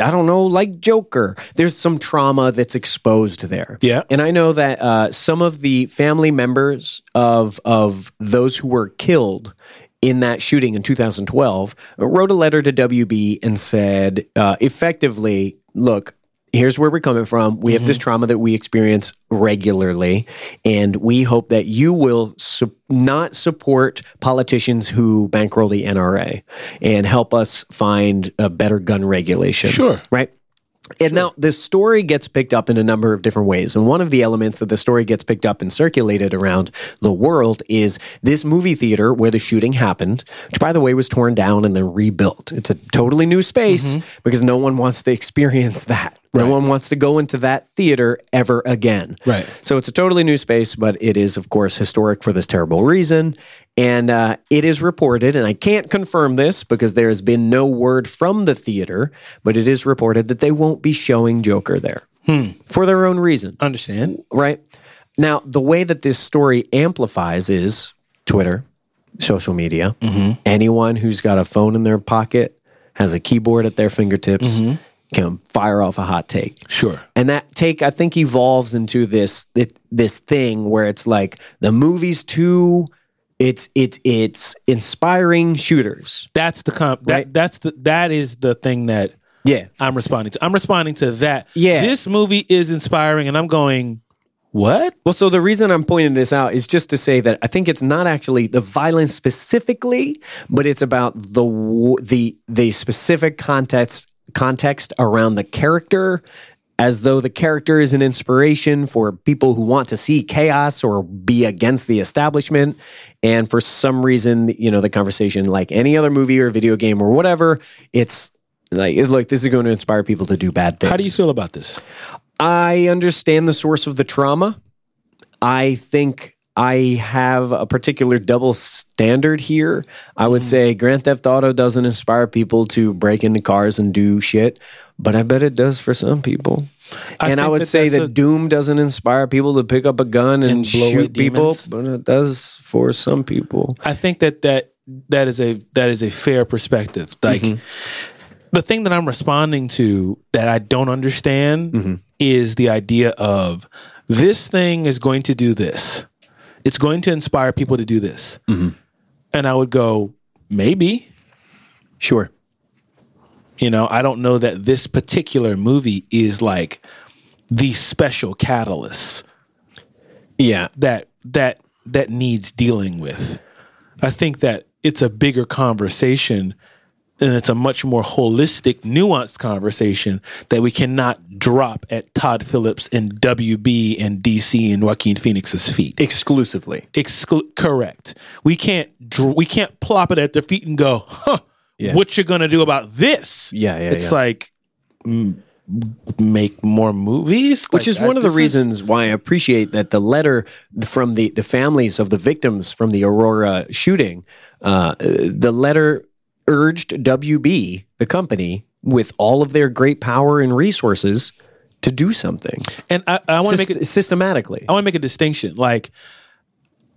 I don't know, like Joker. There's some trauma that's exposed there. Yeah. and I know that uh, some of the family members of of those who were killed in that shooting in 2012 wrote a letter to WB and said, uh, effectively, look, here's where we're coming from. We have this mm-hmm. trauma that we experience regularly, and we hope that you will su- not support politicians who bankroll the NRA and help us find a better gun regulation. Sure. Right? And now the story gets picked up in a number of different ways. And one of the elements that the story gets picked up and circulated around the world is this movie theater where the shooting happened, which by the way was torn down and then rebuilt. It's a totally new space mm-hmm. because no one wants to experience [LAUGHS] that. No one wants to go into that theater ever again. Right. So it's a totally new space, but it is, of course, historic for this terrible reason. And uh, it is reported, and I can't confirm this because there has been no word from the theater, but it is reported that they won't be showing Joker there hmm. for their own reason, Understand? right? Now, the way that this story amplifies is Twitter, social media. Mm-hmm. Anyone who's got a phone in their pocket, has a keyboard at their fingertips, mm-hmm. can fire off a hot take. Sure. And that take, I think, evolves into this this, this thing where it's like the movie's too. It's it's it's inspiring shooters. That's the comp. That Right. that's the that is the thing that Yeah, I'm responding to. I'm responding to that. Yeah. This movie is inspiring, and I'm going, what? Well, so the reason I'm pointing this out is just to say that I think it's not actually the violence specifically, but it's about the the the specific context context around the character as though the character is an inspiration for people who want to see chaos or be against the establishment and for some reason you know the conversation like any other movie or video game or whatever it's like it's like this is going to inspire people to do bad things How do you feel about this? I understand the source of the trauma. I think I have a particular double standard here. I would mm. say Grand Theft Auto doesn't inspire people to break into cars and do shit, but I bet it does for some people. I and I would that say that a- Doom doesn't inspire people to pick up a gun and, And blow shoot people, demons. but it does for some people. I think that that that is a that is a fair perspective. Like mm-hmm. the thing that I'm responding to that I don't understand mm-hmm. is the idea of this thing is going to do this. It's going to inspire people to do this. Mm-hmm. And I would go, maybe. Sure. You know, I don't know that this particular movie is like the special catalyst Yeah. that that that needs dealing with. I think that it's a bigger conversation and it's a much more holistic, nuanced conversation that we cannot drop at Todd Phillips and WB and DC and Joaquin Phoenix's feet. Exclusively. Exclu- correct. We can't dr- we can't plop it at their feet and go, huh, Yeah. what you gonna do about this? Yeah, yeah, It's yeah. like mm, make more movies, which Like, is one I- of the this is- reasons why I appreciate that the letter from the, the families of the victims from the Aurora shooting, uh, the letter urged WB, the company, with all of their great power and resources, to do something and I, I want to Syst- make it systematically. I want to make a distinction. Like,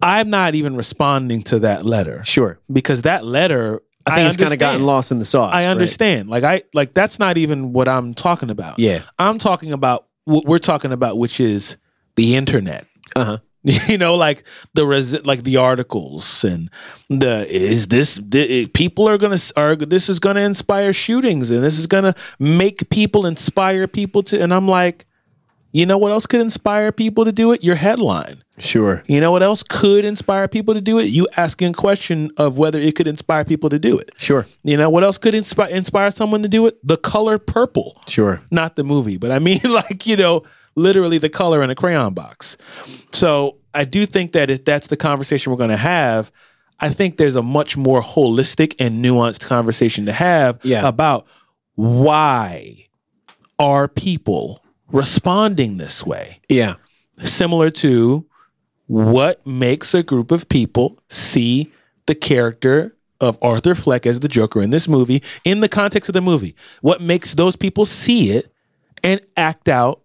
I'm not even responding to that letter Sure, because that letter. I think it's kind of gotten lost in the sauce. I right? understand. Like I like that's not even what I'm talking about. Yeah. I'm talking about what we're talking about, which is the internet. Uh huh. [LAUGHS] You know, like the res- like the articles and the is this the, people are gonna are this is gonna inspire shootings and this is gonna make people inspire people to and I'm like, you know what else could inspire people to do it? Your headline. Sure. You know what else could inspire people to do it? You asking a question of whether it could inspire people to do it. Sure. You know what else could inspire inspire someone to do it? The color purple. Sure. Not the movie, but I mean [LAUGHS] like, you know, literally the color in a crayon box. So, I do think that if that's the conversation we're going to have, I think there's a much more holistic and nuanced conversation to have Yeah. about why are people responding this way? Yeah. similar to what makes a group of people see the character of Arthur Fleck as the Joker in this movie in the context of the movie. What makes those people see it and act out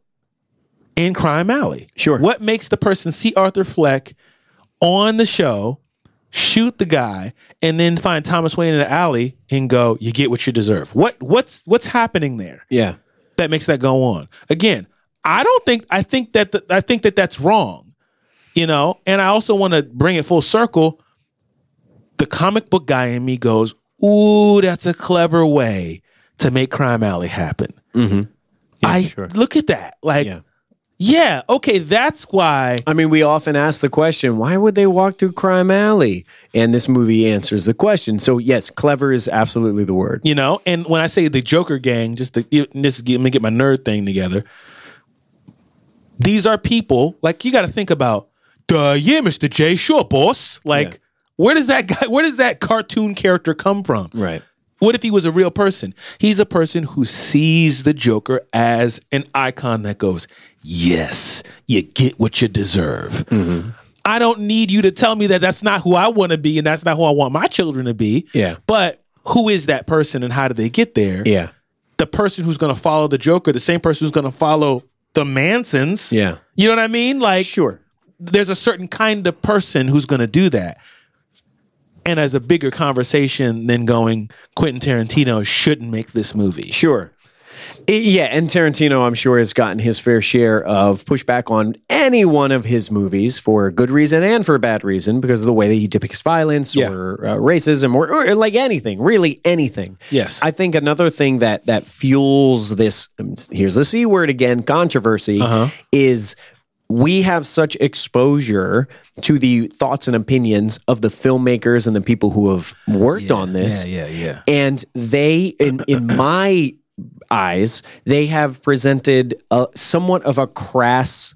in Crime Alley? Sure. What makes the person see Arthur Fleck on the show, shoot the guy, and then find Thomas Wayne in the alley and go, "You get what you deserve." What what's what's happening there? Yeah. that makes that go on. Again, I don't think I think that the, I think that that's wrong. You know, and I also want to bring it full circle. The comic book guy in me goes, "Ooh, that's a clever way to make Crime Alley happen." mm-hmm I sure. look at that, like, Yeah. Yeah. okay, that's why. I mean, we often ask the question, why would they walk through Crime Alley? And this movie answers the question. So, yes, clever is absolutely the word. You know, and when I say the Joker gang, just to this let me get my nerd thing together. These are people like you got to think about. Duh, yeah, Mister J, sure, boss. Like, Yeah. where does that guy? Where does that cartoon character come from? Right. What if he was a real person? He's a person who sees the Joker as an icon that goes, "Yes, you get what you deserve." Mm-hmm. I don't need you to tell me that that's not who I want to be and that's not who I want my children to be. Yeah. But who is that person and how did they get there? Yeah. The person who's going to follow the Joker, the same person who's going to follow the Mansons. Yeah. You know what I mean? Like, Sure. there's a certain kind of person who's going to do that. And as a bigger conversation than going, Quentin Tarantino shouldn't make this movie. Sure. Yeah, and Tarantino, I'm sure, has gotten his fair share of pushback on any one of his movies for good reason and for bad reason because of the way that he depicts violence Yeah. or uh, racism or, or like anything, really anything. Yes. I think another thing that that fuels this um, here's the c word again controversy Uh-huh. is we have such exposure to the thoughts and opinions of the filmmakers and the people who have worked on this Yeah, yeah, yeah. and they in in my eyes they have presented a somewhat of a crass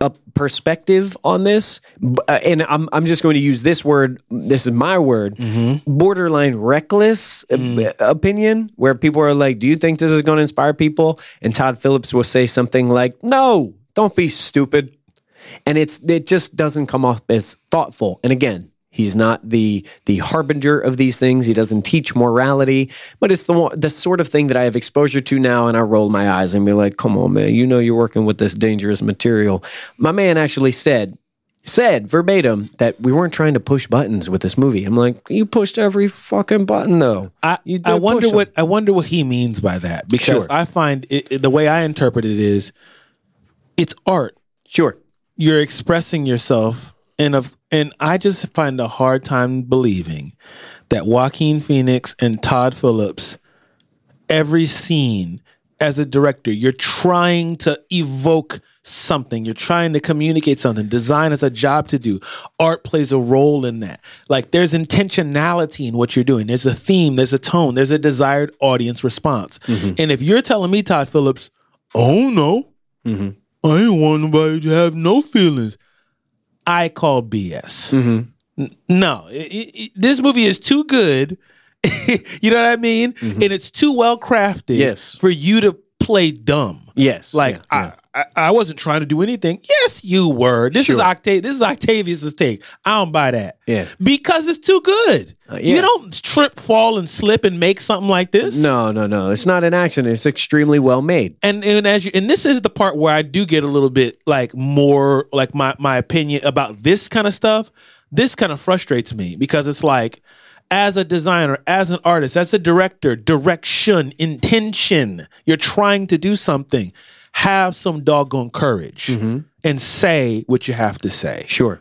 a perspective on this. Uh, and I'm I'm just going to use this word this is my word borderline reckless uh, opinion where people are like do you think this is going to inspire people? And Todd Phillips will say something like no don't be stupid. And it's it just doesn't come off as thoughtful. And again, he's not the the harbinger of these things. He doesn't teach morality, but it's the the sort of thing that I have exposure to now. And I roll my eyes and be like, "Come on, man! You know you're working with this dangerous material." My man actually said. Said verbatim that we weren't trying to push buttons with this movie. I'm like, you pushed every fucking button though. I, You I wonder what I wonder what he means by that because Sure. I find it- the way I interpret it is it's art. Sure. You're expressing yourself and of and I just find a hard time believing that Joaquin Phoenix and Todd Phillips every scene as a director you're trying to evoke something. You're trying to communicate something. Design is a job to do. Art plays a role in that. Like there's intentionality in what you're doing. There's a theme. There's a tone. There's a desired audience response. Mm-hmm. And if you're telling me todd phillips oh no. Mm-hmm. I ain't want nobody to have no feelings i call bs mm-hmm. N- no it- it- this movie is too good [LAUGHS] you know what i mean mm-hmm. and it's too well crafted Yes. for you to play dumb Yes. like Yeah, yeah. I, I, wasn't trying to do anything. Yes, you were. This is Sure. Octave. This is Octavius's take. I don't buy that. Yeah. because it's too good. Uh, yeah. You don't trip, fall, and slip and make something like this. No, no, no. It's not an accident. It's extremely well made. And and as you and this is the part where I do get a little bit like more like my my opinion about this kind of stuff. This kind of frustrates me because it's like as a designer, as an artist, as a director, direction, intention, you're trying to do something. Have some doggone courage. Mm-hmm. and say what you have to say Sure.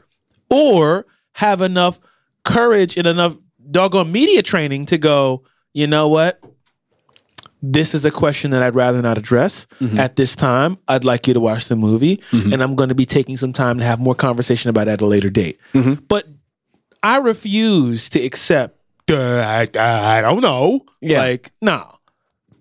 or have enough courage and enough doggone media training to go, you know what? This is a question that I'd rather not address mm-hmm. at this time. I'd like you to watch the movie, mm-hmm. and I'm going to be taking some time to have more conversation about it at a later date. But I refuse to accept. I, I don't know. Yeah. Like, no,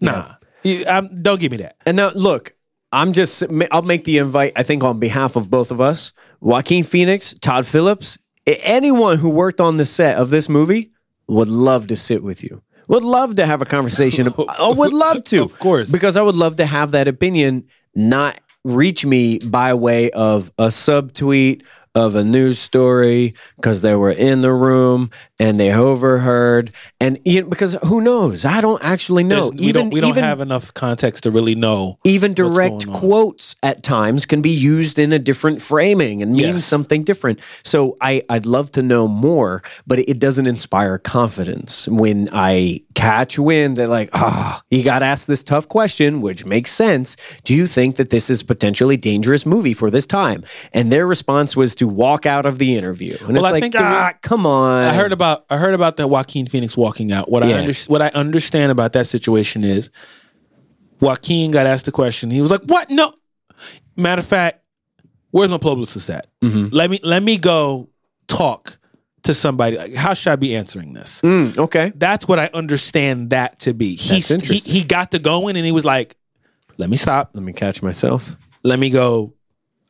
nah. You- I'm- don't give me that. And now, look, I'm just, I'll make the invite, I think, on behalf of both of us Joaquin Phoenix, Todd Phillips, anyone who worked on the set of this movie would love to sit with you. Would love to have a conversation. [LAUGHS] I would love to. Of course. Because I would love to have that opinion not reach me by way of a subtweet of a news story because they were in the room and they overheard and you know, because who knows i don't actually know There's- we don't, we don't have enough context to really know. even direct quotes at times can be used in a different framing and mean Yes. something different. So I, I'd love to know more, but it doesn't inspire confidence when I catch wind that like, ah, you got asked this tough question, which makes sense. Do you think that this is a potentially dangerous movie for this time? And their response was to walk out of the interview. And Well, it's I like, ah, come on. I heard about I heard about that Joaquin Phoenix walking out. What I under, what I understand about that situation is Joaquin got asked the question. He was like, "What? No." Matter of fact, where's my publicist at? Mm-hmm. Let me let me go talk to somebody. Like, how should I be answering this? Mm, okay. That's what I understand that to be. He he he got to going and he was like, "Let me stop. Let me catch myself. Let me go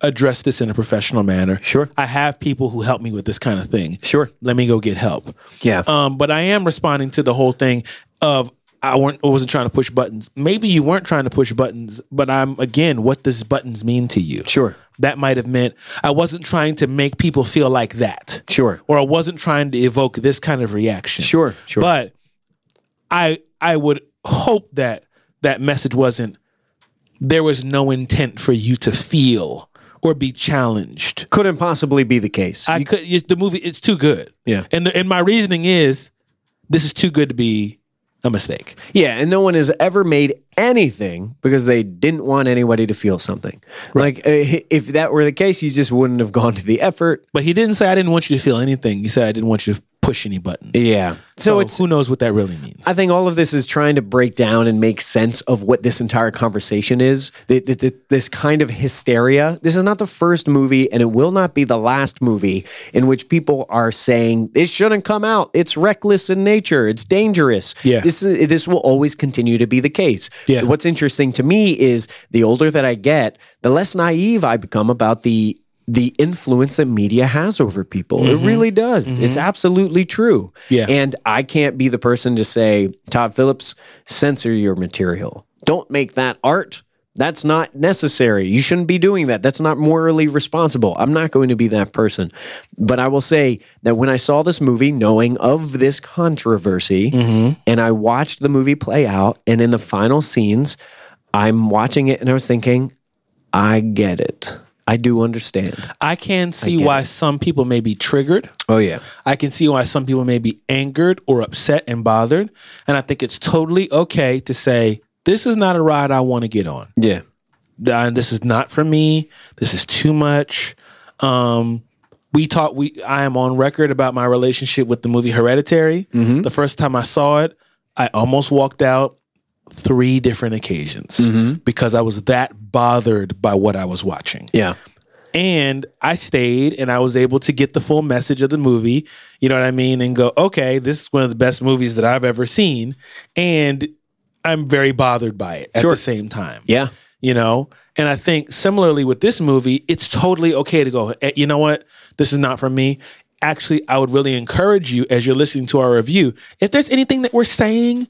address this in a professional manner." Sure. I have people who help me with this kind of thing. Sure. Let me go get help. Yeah. Um, but I am responding to the whole thing of I weren't I wasn't trying to push buttons. Maybe you weren't trying to push buttons, but I'm again, what does buttons mean to you? Sure. That might have meant I wasn't trying to make people feel like that. Sure. Or I wasn't trying to evoke this kind of reaction. Sure, sure. But I I would hope that that message wasn't there was no intent for you to feel or be challenged. Couldn't possibly be the case. I could. It's, the movie. It's too good. Yeah. And the, and my reasoning is, this is too good to be a mistake. Yeah, and no one has ever made anything because they didn't want anybody to feel something. Like uh, if that were the case, you just wouldn't have gone to the effort. But he didn't say I didn't want you to feel anything. He said I didn't want you to push any buttons. Yeah. So, So, it's who knows what that really means? I think all of this is trying to break down and make sense of what this entire conversation is. Th- th- th- This kind of hysteria. This is not the first movie, and it will not be the last movie in which people are saying this shouldn't come out. It's reckless in nature. It's dangerous. Yeah. This is, this will always continue to be the case. Yeah. What's interesting to me is the older that I get, the less naive I become about the the influence that media has over people. It really does. It's absolutely true. Mm-hmm. Yeah. And I can't be the person to say, Todd Phillips, censor your material. Don't make that art. That's not necessary. You shouldn't be doing that. That's not morally responsible. I'm not going to be that person. But I will say that when I saw this movie, knowing of this controversy, Mm-hmm. and I watched the movie play out, and in the final scenes, I'm watching it and I was thinking, I get it. I do understand. I can see get why it. some people may be triggered. Oh, yeah. I can see why some people may be angered or upset and bothered. And I think it's totally okay to say, this is not a ride I want to get on. Yeah. This is not for me. This is too much. Um, we talked. We I am on record about my relationship with the movie Hereditary. The first time I saw it, I almost walked out three different occasions because I was that bothered by what I was watching. Yeah. And I stayed and I was able to get the full message of the movie, you know what I mean? And go, okay, this is one of the best movies that I've ever seen. And I'm very bothered by it at Sure. the same time Yeah. you know and i think similarly with this movie it's totally okay to go "Eh, you know what this is not for me actually i would really encourage you as you're listening to our review if there's anything that we're saying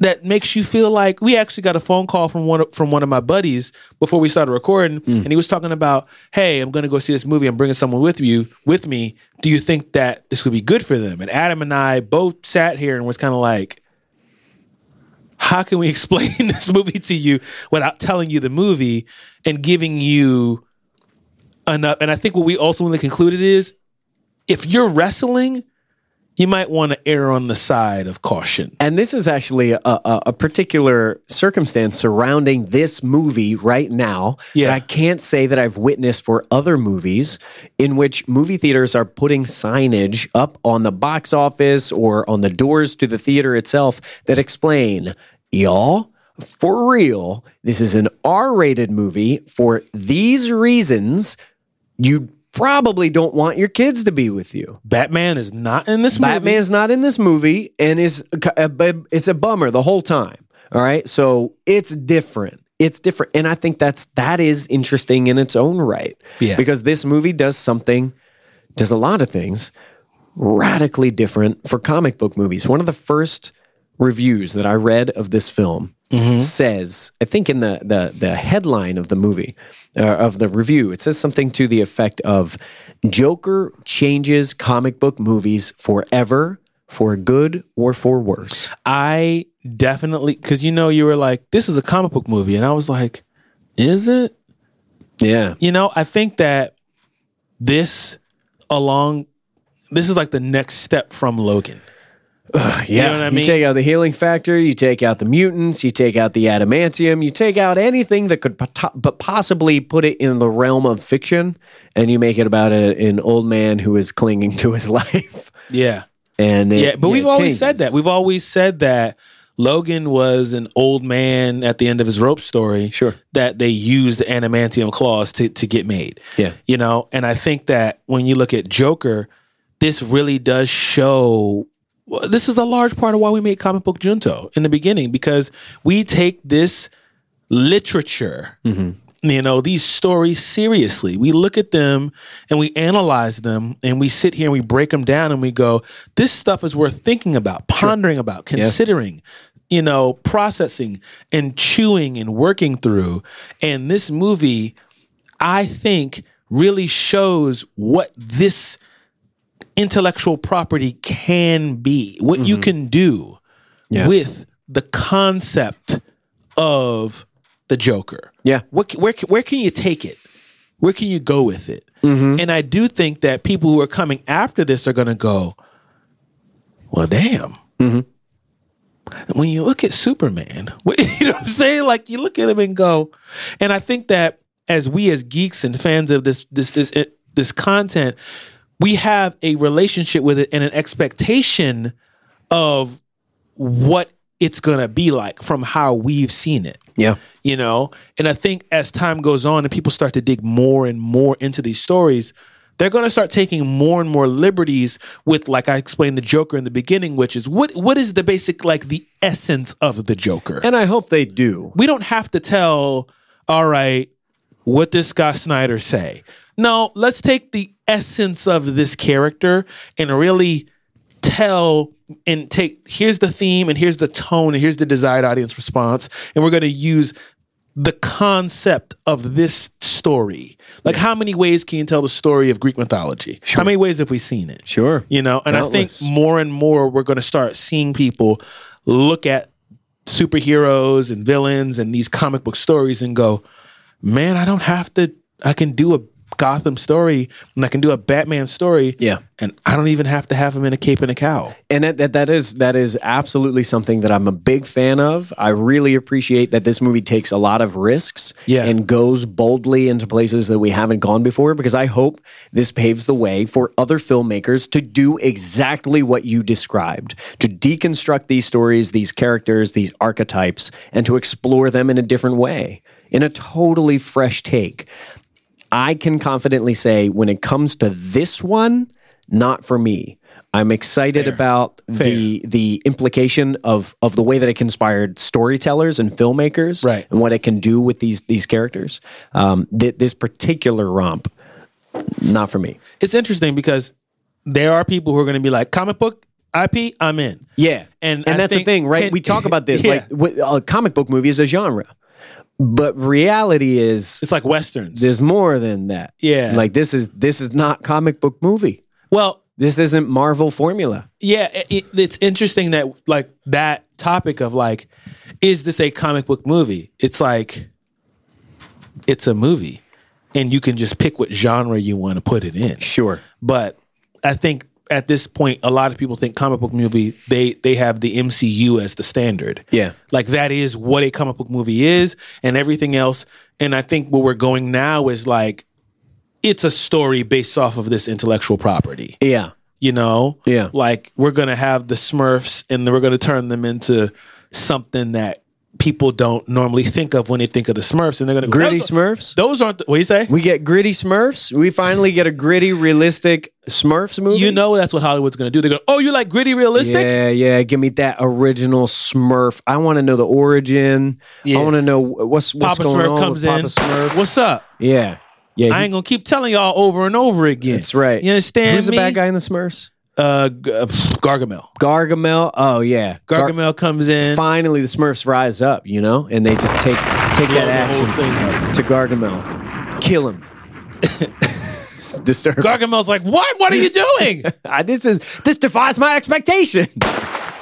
that makes you feel like we actually got a phone call from one of, from one of my buddies before we started recording mm. and he was talking about hey i'm going to go see this movie. I'm bringing someone with you with me. Do you think that this would be good for them? And adam and i both sat here and was kind of like how can we [LAUGHS] explain this movie to you without telling you the movie and giving you enough? And I think what we ultimately concluded is if you're wrestling you might want to err on the side of caution. And this is actually a, a, a particular circumstance surrounding this movie right now Yeah. that I can't say that I've witnessed for other movies in which movie theaters are putting signage up on the box office or on the doors to the theater itself that explain, y'all, for real, this is an R rated movie for these reasons. You probably don't want your kids to be with you. Batman is not in this movie. Batman's not in this movie, and is it's a bummer the whole time. All right, so it's different. It's different, and I think that's that is interesting in its own right. Yeah. because this movie does something, does a lot of things radically different for comic book movies. One of the first reviews that I read of this film says, I think in the the the headline of the movie uh, of the review, it says something to the effect of Joker changes comic book movies forever for good or for worse. I definitely because you know you were like, this is a comic book movie, and I was like, is it? Yeah. You know, I think that this along this is like the next step from Logan. Yeah, know what I you take out the healing factor, you take out the mutants, you take out the adamantium, you take out anything that could pot- but possibly put it in the realm of fiction, and you make it about a, an old man who is clinging to his [LAUGHS] life. Yeah. And it- Yeah, but yeah, we've always said that. We've always said that Logan was an old man at the end of his rope story. Sure. That they used the adamantium claws to, to get made. Yeah. You know, and I think that when you look at Joker, this really does show this is a large part of why we made comic book Junto in the beginning, because we take this literature mm-hmm. you know these stories seriously. We look at them and we analyze them and we sit here and we break them down and we go this stuff is worth thinking about pondering about considering you know processing and chewing and working through. And this movie i think really shows what this intellectual property can be what you can do Yeah. with the concept of the joker Yeah. what where where can you take it? Where can you go with it? Mm-hmm. And I do think that people who are coming after this are going to go, well, damn. Mm-hmm. When you look at Superman, [LAUGHS] you know what I'm saying? Like you look at him and go, and I think that as we as geeks and fans of this this this this content, we have a relationship with it and an expectation of what it's going to be like from how we've seen it Yeah. you know and i think as time goes on and people start to dig more and more into these stories they're going to start taking more and more liberties with like i explained the joker in the beginning which is what what is the basic like the essence of the joker And I hope they do. we don't have to tell all right what does scott snyder say no let's take the essence of this character and really tell and take here's the theme and here's the tone and here's the desired audience response. And we're going to use the concept of this story. Like how many ways can you tell the story of greek mythology? How many ways have we seen it? Sure. you know and Countless. i think more and more we're going to start seeing people look at superheroes and villains and these comic book stories and go man i don't have to i can do a gotham story and i can do a batman story Yeah. and i don't even have to have him in a cape and a cowl And that, that that is that is absolutely something that I'm a big fan of. I really appreciate that this movie takes a lot of risks Yeah. and goes boldly into places that we haven't gone before because I hope this paves the way for other filmmakers to do exactly what you described, to deconstruct these stories, these characters, these archetypes and to explore them in a different way, in a totally fresh take. I can confidently say when it comes to this one, not for me. I'm excited about the the implication of of the way that it can inspire storytellers and filmmakers, Right. And what it can do with these these characters. Um, th- this particular romp, not for me. it's interesting because there are people who are going to be like comic book ip i'm in Yeah, And and I that's the thing, right? ten- we talk [LAUGHS] about this Yeah. like what, a comic book movie is a genre, but reality is it's like westerns there's more than that. Yeah. like this is this is not comic book movie. well This isn't Marvel formula. yeah it, it- it's interesting that like that topic of like is this a comic book movie it's like it's a movie and you can just pick what genre you want to put it in Sure. but i think at this point, a lot of people think comic book movie they they have the MCU as the standard. Yeah. like that is what a comic book movie is, and everything else. And I think where we're going now is like it's a story based off of this intellectual property. Yeah. You know, Yeah. like we're gonna have the Smurfs, and then we're gonna turn them into something that people don't normally think of when they think of the Smurfs, and they're gonna go, Gritty "Those- Smurfs. Those aren't. The, what do you say? We get gritty Smurfs. We finally get a gritty, realistic Smurfs movie. You know that's what Hollywood's gonna do. They're going, oh, you like gritty, realistic? Yeah, yeah. Give me that original Smurf. I want to know the origin. Yeah. I want to know what's what's Papa going Smurf on comes with in. Smurf. What's up? yeah, yeah. I ain't gonna keep telling y'all over and over again. that's right. You understand Who's the bad guy in the Smurfs? Uh, uh, Gargamel. Gargamel. Oh yeah, Gar- Gargamel comes in. Finally, the Smurfs rise up, you know, and they just take take blow that action to Gargamel, kill him. [LAUGHS] Disturbing. Gargamel's like, what? What are you doing? [LAUGHS] This is this defies my expectations. [LAUGHS]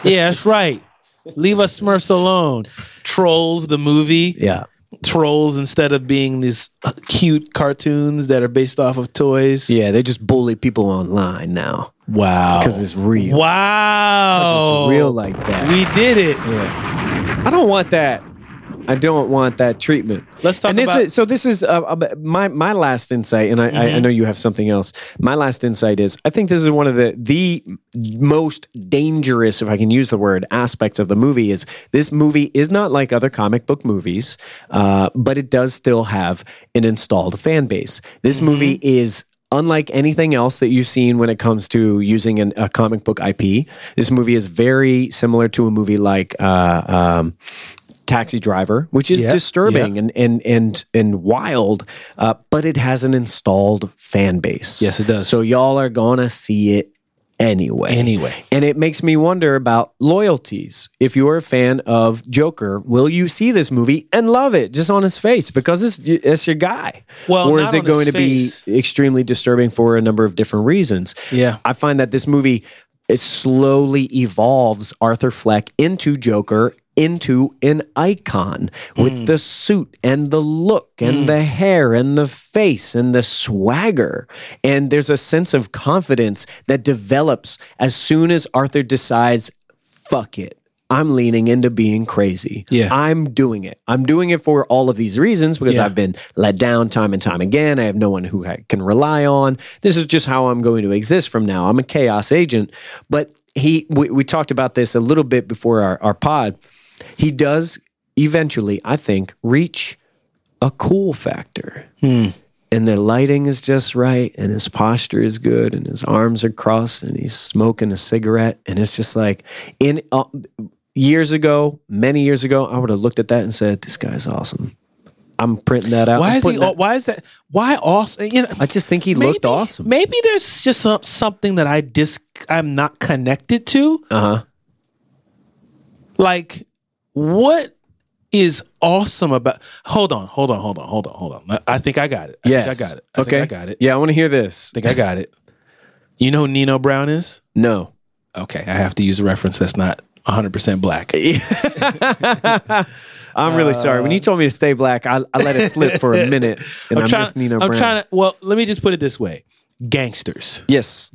yeah, that's right. Leave us Smurfs alone. Trolls, the movie. Yeah, Trolls, instead of being these uh, cute cartoons that are based off of toys. yeah. They just bully people online now Wow. because it's real. Wow. Because it's real like that. We did it. Yeah. I don't want that. I don't want that treatment. Let's talk and this about- Is, so this is uh, uh, my my last insight, and I, I, Mm-hmm. I know you have something else. My last insight is I think this is one of the the most dangerous, if I can use the word, aspects of the movie. Is this movie is not like other comic book movies, uh, but it does still have an installed fan base. This Mm-hmm. movie is unlike anything else that you've seen when it comes to using an, a comic book IP, this movie is very similar to a movie like uh, um, Taxi Driver, which is Yeah, disturbing and and and and wild, uh, but it has an installed fan base. Yes, it does. So y'all are gonna see it anyway. Anyway. And it makes me wonder about loyalties. If you're a fan of Joker, will you see this movie and love it just on his face because it's it's your guy? Well, or is it going to face. be extremely disturbing for a number of different reasons? Yeah. I find that this movie it slowly evolves Arthur Fleck into Joker into an icon with Mm. the suit and the look and the hair and the face and the swagger. And there's a sense of confidence that develops as soon as Arthur decides, fuck it. I'm leaning into being crazy. Yeah. I'm doing it. I'm doing it for all of these reasons because Yeah. I've been let down time and time again. I have no one who I can rely on. This is just how I'm going to exist from now. I'm a chaos agent. But he, we, we talked about this a little bit before our, our pod. He does eventually, I think, reach a cool factor. And the lighting is just right, and his posture is good, and his arms are crossed, and he's smoking a cigarette. And it's just like, in uh, years ago, many years ago, I would have looked at that and said, "This guy's awesome." I'm printing that out. Why is he? that- Why is that? Why awesome? You know, I just think he looked awesome. Maybe there's just some, something that I dis I'm not connected to. Uh huh. Like, what is awesome about? Hold on, hold on, hold on, hold on, hold on. I, I think I got it. I Yes. think I got it. I okay. I got it. Yeah, I want to hear this. I think I got it. You know who Nino Brown is? No. Okay, I have to use a reference that's not 100 percent black. [LAUGHS] I'm really sorry. When you told me to stay black, I, I let it slip for a minute, [LAUGHS] and I'm, trying. just Nino I'm Brown. trying to. Well, let me just put it this way: gangsters. yes.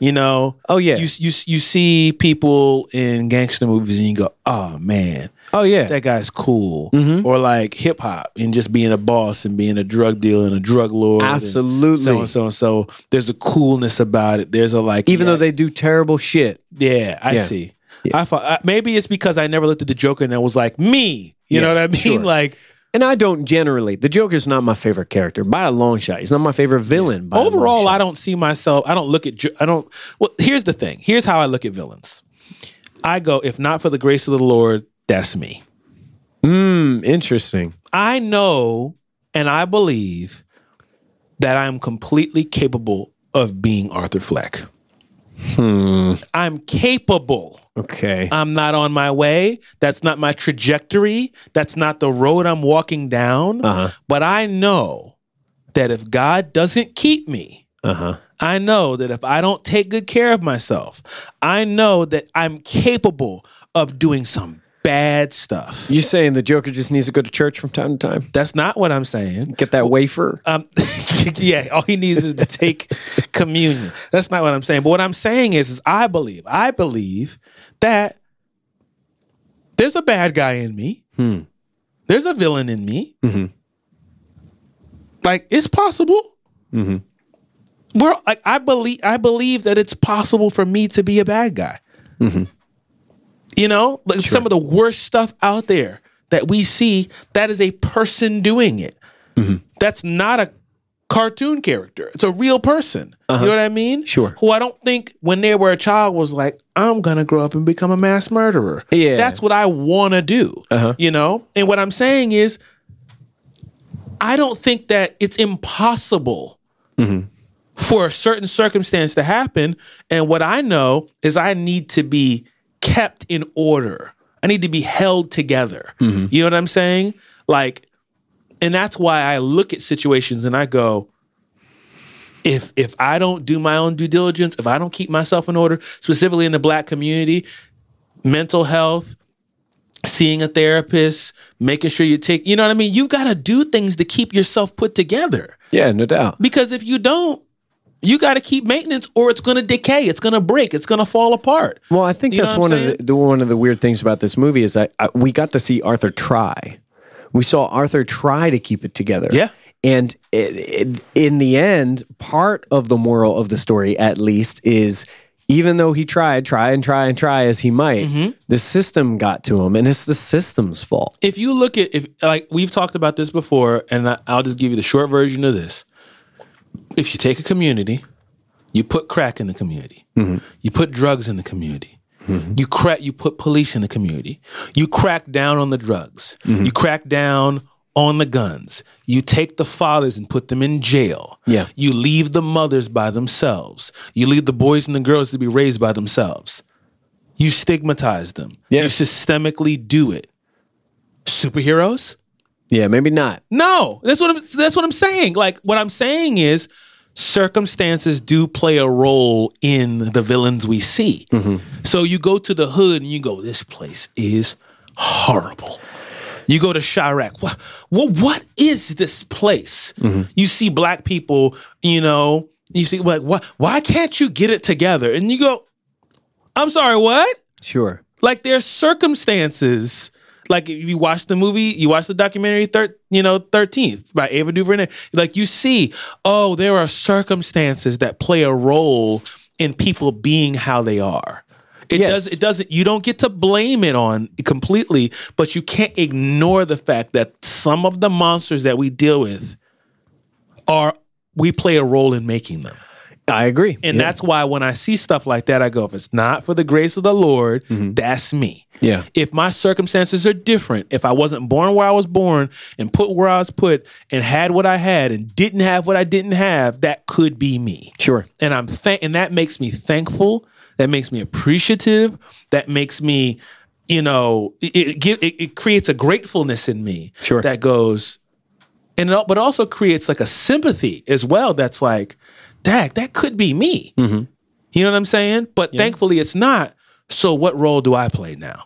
You know. Oh, yeah. You you you see people in gangster movies and you go, oh man, Oh yeah. that guy's cool. Mm-hmm. Or like hip hop and just being a boss and being a drug dealer and a drug lord. Absolutely. So and so and so. There's a coolness about it. There's a like. Even yeah, though they do terrible shit. Yeah, I Yeah. see. I thought maybe it's because I never looked at the Joker and I was like me. You know what I mean? sure. [LAUGHS] Like And I don't generally. The Joker's not my favorite character by a long shot. He's not my favorite villain. By a long overall. I don't see myself. I don't look at. I don't. Well, here's the thing. Here's how I look at villains. I go, if not for the grace of the Lord, that's me. Hmm, interesting. I know and I believe that I'm completely capable of being Arthur Fleck. Hmm. I'm capable. Okay. I'm not on my way. That's not my trajectory. That's not the road I'm walking down. Uh-huh. But I know that if God doesn't keep me, Uh huh. I know that if I don't take good care of myself, I know that I'm capable of doing some bad stuff. You saying the Joker just needs to go to church from time to time? That's not what I'm saying. Get that wafer? Um, [LAUGHS] yeah, all he needs is to take [LAUGHS] communion. That's not what I'm saying. But what I'm saying is, is I believe, I believe that there's a bad guy in me. Hmm. There's a villain in me. Mm-hmm. Like it's possible. Mm-hmm. We're like I believe I believe that it's possible for me to be a bad guy. Mm-hmm. You know, like some of the worst stuff out there that we see, that is a person doing it. That's not a cartoon character. It's a real person. You uh-huh. know what I mean? Sure. Who I don't think when they were a child was like, I'm gonna grow up and become a mass murderer. Yeah. That's what I wanna do. Uh-huh. You know? And what I'm saying is, I don't think that it's impossible mm-hmm. for a certain circumstance to happen. And what I know is I need to be kept in order. I need to be held together. Mm-hmm. You know what I'm saying? Like, and that's why I look at situations and I go, if if I don't do my own due diligence, if I don't keep myself in order, specifically in the black community, mental health, seeing a therapist, making sure you take, you know what I mean? You've got to do things to keep yourself put together. Yeah, no doubt. Because if you don't, you got to keep maintenance or it's going to decay, it's going to break, it's going to fall apart. Well, I think You that's one of the, the one of the weird things about this movie is that I, we got to see Arthur try. We saw Arthur try to keep it together. Yeah. And it, it, in the end, part of the moral of the story, at least, is even though he tried, try and try and try as he might, Mm-hmm. the system got to him, and it's the system's fault. if you look at if like we've talked about this before and I, i'll just give you the short version of this if you take a community you put crack in the community you put drugs in the community Mm-hmm. you crack you put police in the community. You crack down on the drugs. Mm-hmm. You crack down on the guns. You take the fathers and put them in jail. Yeah. you leave the mothers by themselves. You leave the boys and the girls to be raised by themselves. You stigmatize them. Yeah. you systemically do it. Superheroes? Yeah, maybe not. no. That's what i'm that's what i'm saying. Like what i'm saying is circumstances do play a role in the villains we see mm-hmm. so you go to the hood and you go this place is horrible you go to Chiraq. What, what, what is this place? Mm-hmm. You see black people, you know, you see, like, what, why can't you get it together? And you go, I'm sorry, what? Sure. like there's circumstances like if you watch the movie you watch the documentary thir- you know 13th by ava duvernay like you see oh there are circumstances that play a role in people being how they are it Yes. does it doesn't you don't get to blame it on completely but you can't ignore the fact that some of the monsters that we deal with are we play a role in making them I agree. and yeah. that's why when I see stuff like that, I go, if it's not for the grace of the Lord, mm-hmm. that's me. Yeah. If my circumstances are different, if I wasn't born where I was born and put where I was put and had what I had and didn't have what I didn't have, that could be me. sure. And I'm thank and that makes me thankful. That makes me appreciative. That makes me, you know, it it, it, it creates a gratefulness in me. Sure. That goes, and it, but also creates like a sympathy as well. That's like, dag, that could be me. Mm-hmm. You know what I'm saying? But thankfully, it's not. So what role do I play now?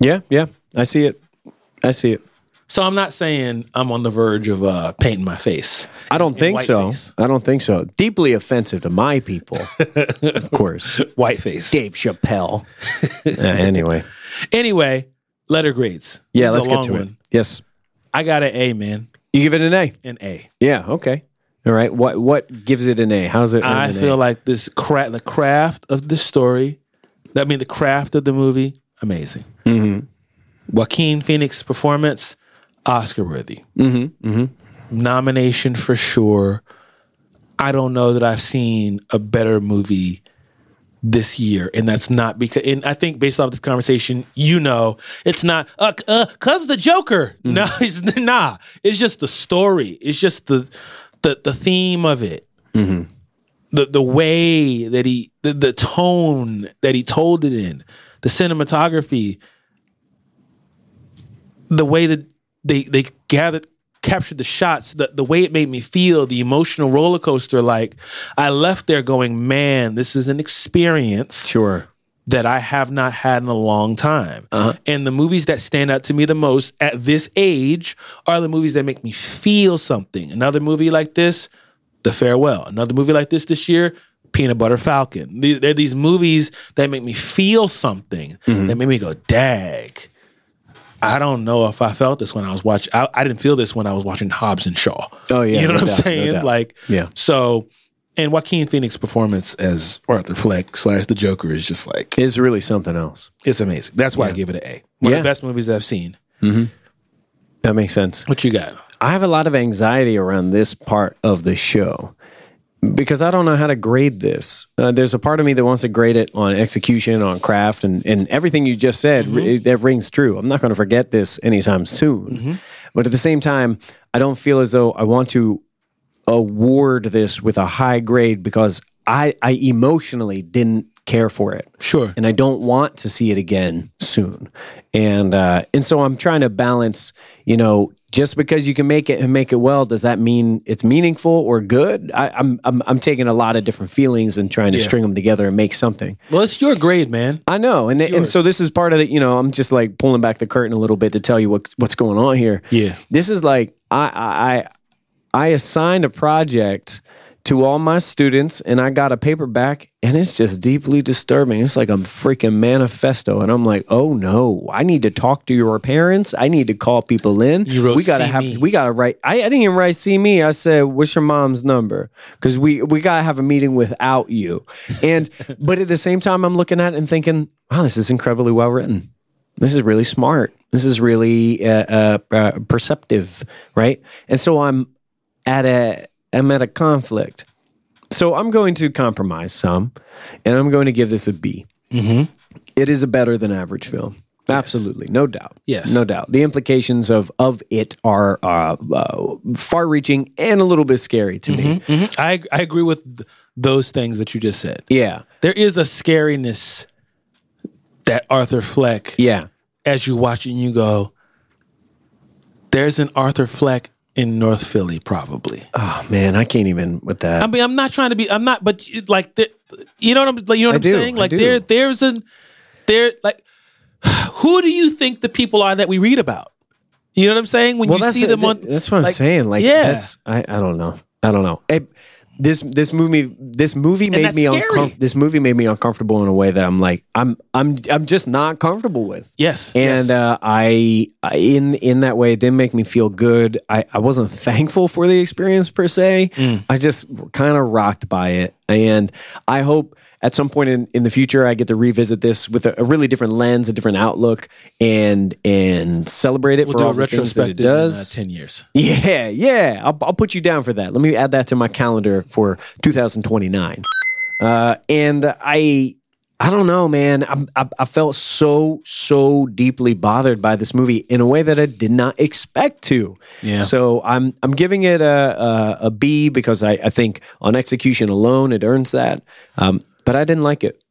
Yeah, yeah. I see it. I see it. So I'm not saying I'm on the verge of uh, painting my face. I don't in think so. whiteface. I don't think so. Deeply offensive to my people, [LAUGHS] of course. White face. Dave Chappelle. [LAUGHS] Uh, anyway, Anyway, letter grades. yeah, This let's get to one. it. Yes, I got an A, man. you give it an A. An A. Yeah, okay. All right. What what gives it an A? How's it? I feel A? like this cra- the craft of the story, I mean the craft of the movie, amazing. Mm-hmm. Joaquin Phoenix performance, Oscar worthy. Mm-hmm. Nomination for sure. I don't know that I've seen a better movie this year, and that's not because. And I think based off this conversation, you know, it's not uh, uh cause of the Joker. No, [LAUGHS] it's nah. It's just the story. It's just the the the theme of it. Mm-hmm. The the way that he the, the tone that he told it in the cinematography the way that they they gathered captured the shots the, the way it made me feel the emotional roller coaster like i left there going man this is an experience. Sure. That I have not had in a long time. Uh-huh. And the movies that stand out to me the most at this age are the movies that make me feel something. Another movie like this, The Farewell. Another movie like this this year, Peanut Butter Falcon. These- They're these movies that make me feel something, Mm-hmm. that make me go, dag. I don't know if I felt this when I was watching. I, I didn't feel this when I was watching Hobbs and Shaw. Oh, yeah, you know no what I'm no saying? doubt. like, Yeah. So, and Joaquin Phoenix' performance as Arthur Fleck slash the Joker is just like Is really something else. it's amazing. That's why I give it an A. One Yeah. of the best movies I've seen. Mm-hmm. That makes sense. What you got? I have a lot of anxiety around this part of the show because I don't know how to grade this. Uh, there's a part of me that wants to grade it on execution, on craft, and, and everything you just said mm-hmm. it- that rings true. I'm not going to forget this anytime soon. Mm-hmm. But at the same time, I don't feel as though I want to award this with a high grade because I, I emotionally didn't care for it Sure. and I don't want to see it again soon. And uh, and so I'm trying to balance, you know, just because you can make it and make it well, does that mean it's meaningful or good? I, I'm, I'm I'm taking a lot of different feelings and trying to Yeah. string them together and make something. Well, it's your grade, man. I know, and and so this is part of it. You know, I'm just like pulling back the curtain a little bit to tell you what what's going on here. Yeah. this is like I I I assigned a project to all my students, and I got a paper back, and it's just deeply disturbing. It's like a freaking manifesto, and I'm like, oh no, I need to talk to your parents. I need to call people in. You wrote we gotta "See have me." we gotta write. I, I didn't even write see me. I said, what's your mom's number? Because we we gotta have a meeting without you. And [LAUGHS] but at the same time, I'm looking at it and thinking, wow, this is incredibly well written. This is really smart. This is really uh, uh, uh, perceptive, right? And so I'm at a I'm at a conflict. So I'm going to compromise some, and I'm going to give this a B. Mm-hmm. It is a better than average film. Absolutely, no doubt. Yes. no doubt. The implications of of it are uh, uh, far-reaching and a little bit scary to me. Mhm. I I agree with th- those things that you just said. Yeah, There is a scariness that Arthur Fleck, yeah, as you watch it, and you go, "There's an Arthur Fleck in North Philly, probably." Oh man, I can't even with that. I mean, I'm not trying to be. I'm not, but like, the, you know what I'm. Like, you know what I I'm do, saying? Like, there, there's an, there, like, [SIGHS] who do you think the people are that we read about? You know what I'm saying? When well, you see them on, that's what I'm like, saying. Like, yeah. I I don't know. I don't know. It- this this movie this movie made me scary. uncomfortable. This movie made me uncomfortable in a way that I'm like I'm I'm I'm just not comfortable with. yes, And yes. uh, I, I in in that way, it didn't make me feel good. I, I wasn't thankful for the experience per se. Mm. I just kind of rocked by it, and I hope at some point in, in the future I get to revisit this with a, a really different lens, a different outlook, and and celebrate it we'll for all the things that it does. in uh, ten years. Yeah, yeah. I'll, I'll put you down for that. Let me add that to my calendar for 2029. Uh, and I, I don't know, man. I, I, I felt so, so deeply bothered by this movie in a way that I did not expect to. Yeah. So I'm, I'm giving it a, a, a B because I, I think on execution alone it earns that. Um, but I didn't like it.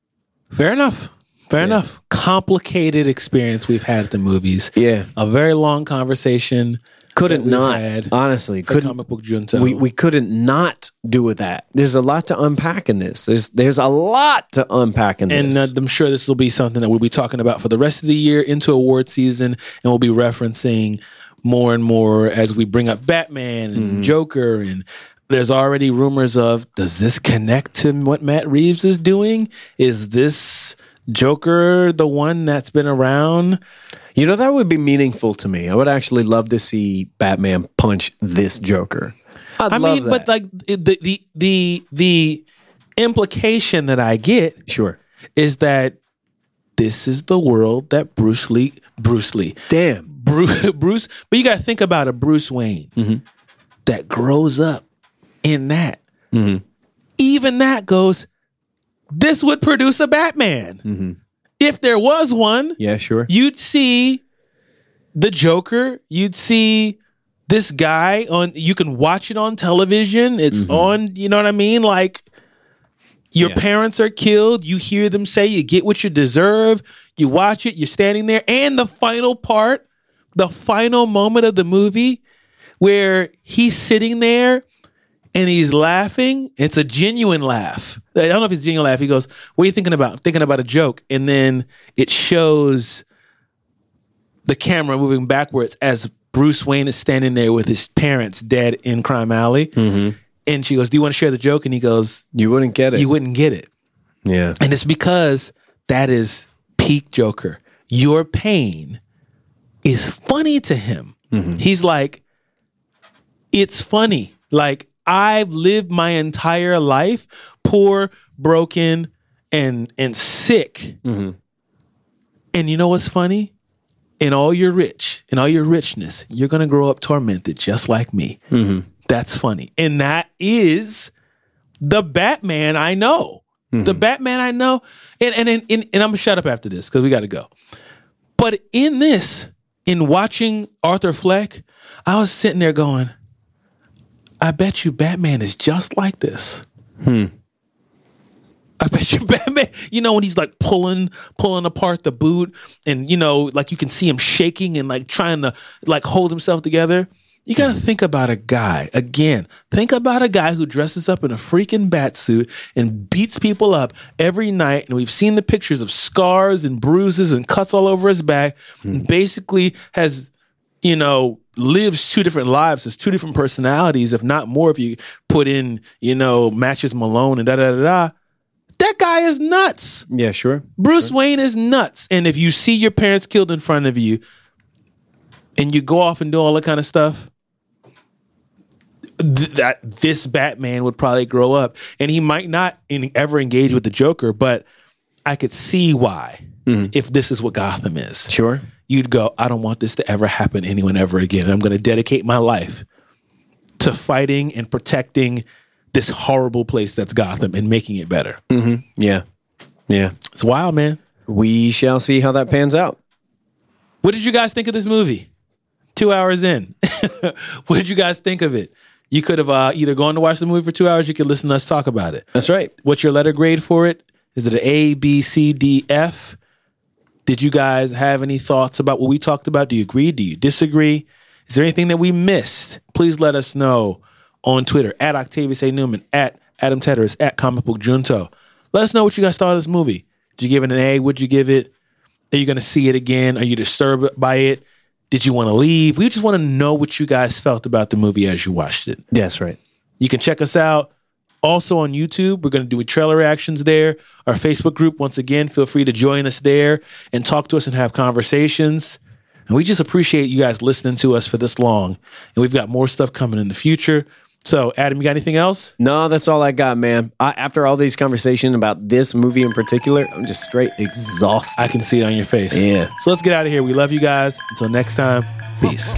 Fair enough. Fair enough. Complicated experience we've had at the movies. Yeah. A very long conversation. Couldn't not had honestly couldn't comic book junto. we, we couldn't not do with that. There's a lot to unpack in this. There's there's a lot to unpack in and this. uh, I'm sure this will be something that we'll be talking about for the rest of the year into award season, and we'll be referencing more and more as we bring up Batman and Mm-hmm. Joker. And there's already rumors of does this connect to what Matt Reeves is doing? Is this Joker the one that's been around? you know that would be meaningful to me. I would actually love to see Batman punch this Joker. I'd I mean, that. but like the the the the implication that I get sure. is that this is the world that Bruce Lee, Bruce Lee, Damn. Bruce, [LAUGHS] Bruce. But you got to think about a Bruce Wayne Mm-hmm. that grows up in that. Even that goes. This would produce a Batman. Mm-hmm. If there was one, Yeah, sure. you'd see the Joker. You'd see this guy on. You can watch it on television. It's on. You know what I mean? Like your Mm-hmm. Yeah. parents are killed. You hear them say, "You get what you deserve." You watch it. You're standing there, and the final part, the final moment of the movie, where he's sitting there, and he's laughing. It's a genuine laugh. I don't know if it's a genuine laugh. He goes, "What are you thinking about?" I'm thinking about a joke, and then it shows the camera moving backwards as Bruce Wayne is standing there with his parents dead in Crime Alley. Mm-hmm. And she goes, "Do you want to share the joke?" And he goes, You wouldn't get it. "You wouldn't get it." yeah. And it's because that is peak Joker. Your pain is funny to him. Mm-hmm. He's like, it's funny. Like, I've lived my entire life poor, broken, and and sick. Mm-hmm. And you know what's funny? In all your rich, in all your richness, you're gonna grow up tormented just like me. Mm-hmm. That's funny. And that is the Batman I know. The mm-hmm. Batman I know. And and and, and, and I'm gonna shut up after this because we gotta go. But in this, in watching Arthur Fleck, I was sitting there going, I bet you Batman is just like this. Hmm. I bet you [LAUGHS] Batman, you know, when he's like pulling, pulling apart the boot and, you know, like you can see him shaking and like trying to like hold himself together. You got to hmm. think about a guy, again, think about a guy who dresses up in a freaking bat suit and beats people up every night. And we've seen the pictures of scars and bruises and cuts all over his back. And basically has, you know, lives two different lives, has two different personalities, if not more, if you put in, you know, matches Malone and da da da da. That guy is nuts. Yeah, sure. Bruce Wayne is nuts. And if you see your parents killed in front of you and you go off and do all that kind of stuff, th- that this Batman would probably grow up and he might not in, ever engage with the Joker, but I could see why mm-hmm. if this is what Gotham is. Sure. You'd go, I don't want this to ever happen to anyone ever again. I'm going to dedicate my life to fighting and protecting this horrible place that's Gotham and making it better. Yeah. Yeah. It's wild, man. We shall see how that pans out. What did you guys think of this movie? Two hours in. [LAUGHS] what did you guys think of it? You could have uh, either gone to watch the movie for two hours, you could listen to us talk about it. That's right. What's your letter grade for it? Is it an A, B, C, D, F? Did you guys have any thoughts about what we talked about? Do you agree? Do you disagree? Is there anything that we missed? Please let us know on Twitter at Octavius A. Newman, at Adam Tedderus, at Comic Book Junto. Let us know what you guys thought of this movie. Did you give it an A? Would you give it? Are you going to see it again? Are you disturbed by it? Did you want to leave? We just want to know what you guys felt about the movie as you watched it. That's right. You can check us out also on YouTube. We're going to do trailer reactions there. Our Facebook group, once again, feel free to join us there and talk to us and have conversations. And we just appreciate you guys listening to us for this long. And we've got more stuff coming in the future. So, Adam, you got anything else? No, that's all I got, man. I, after all these conversations about this movie in particular, I'm just straight exhausted. I can see it on your face. Yeah. So let's get out of here. We love you guys. Until next time, peace.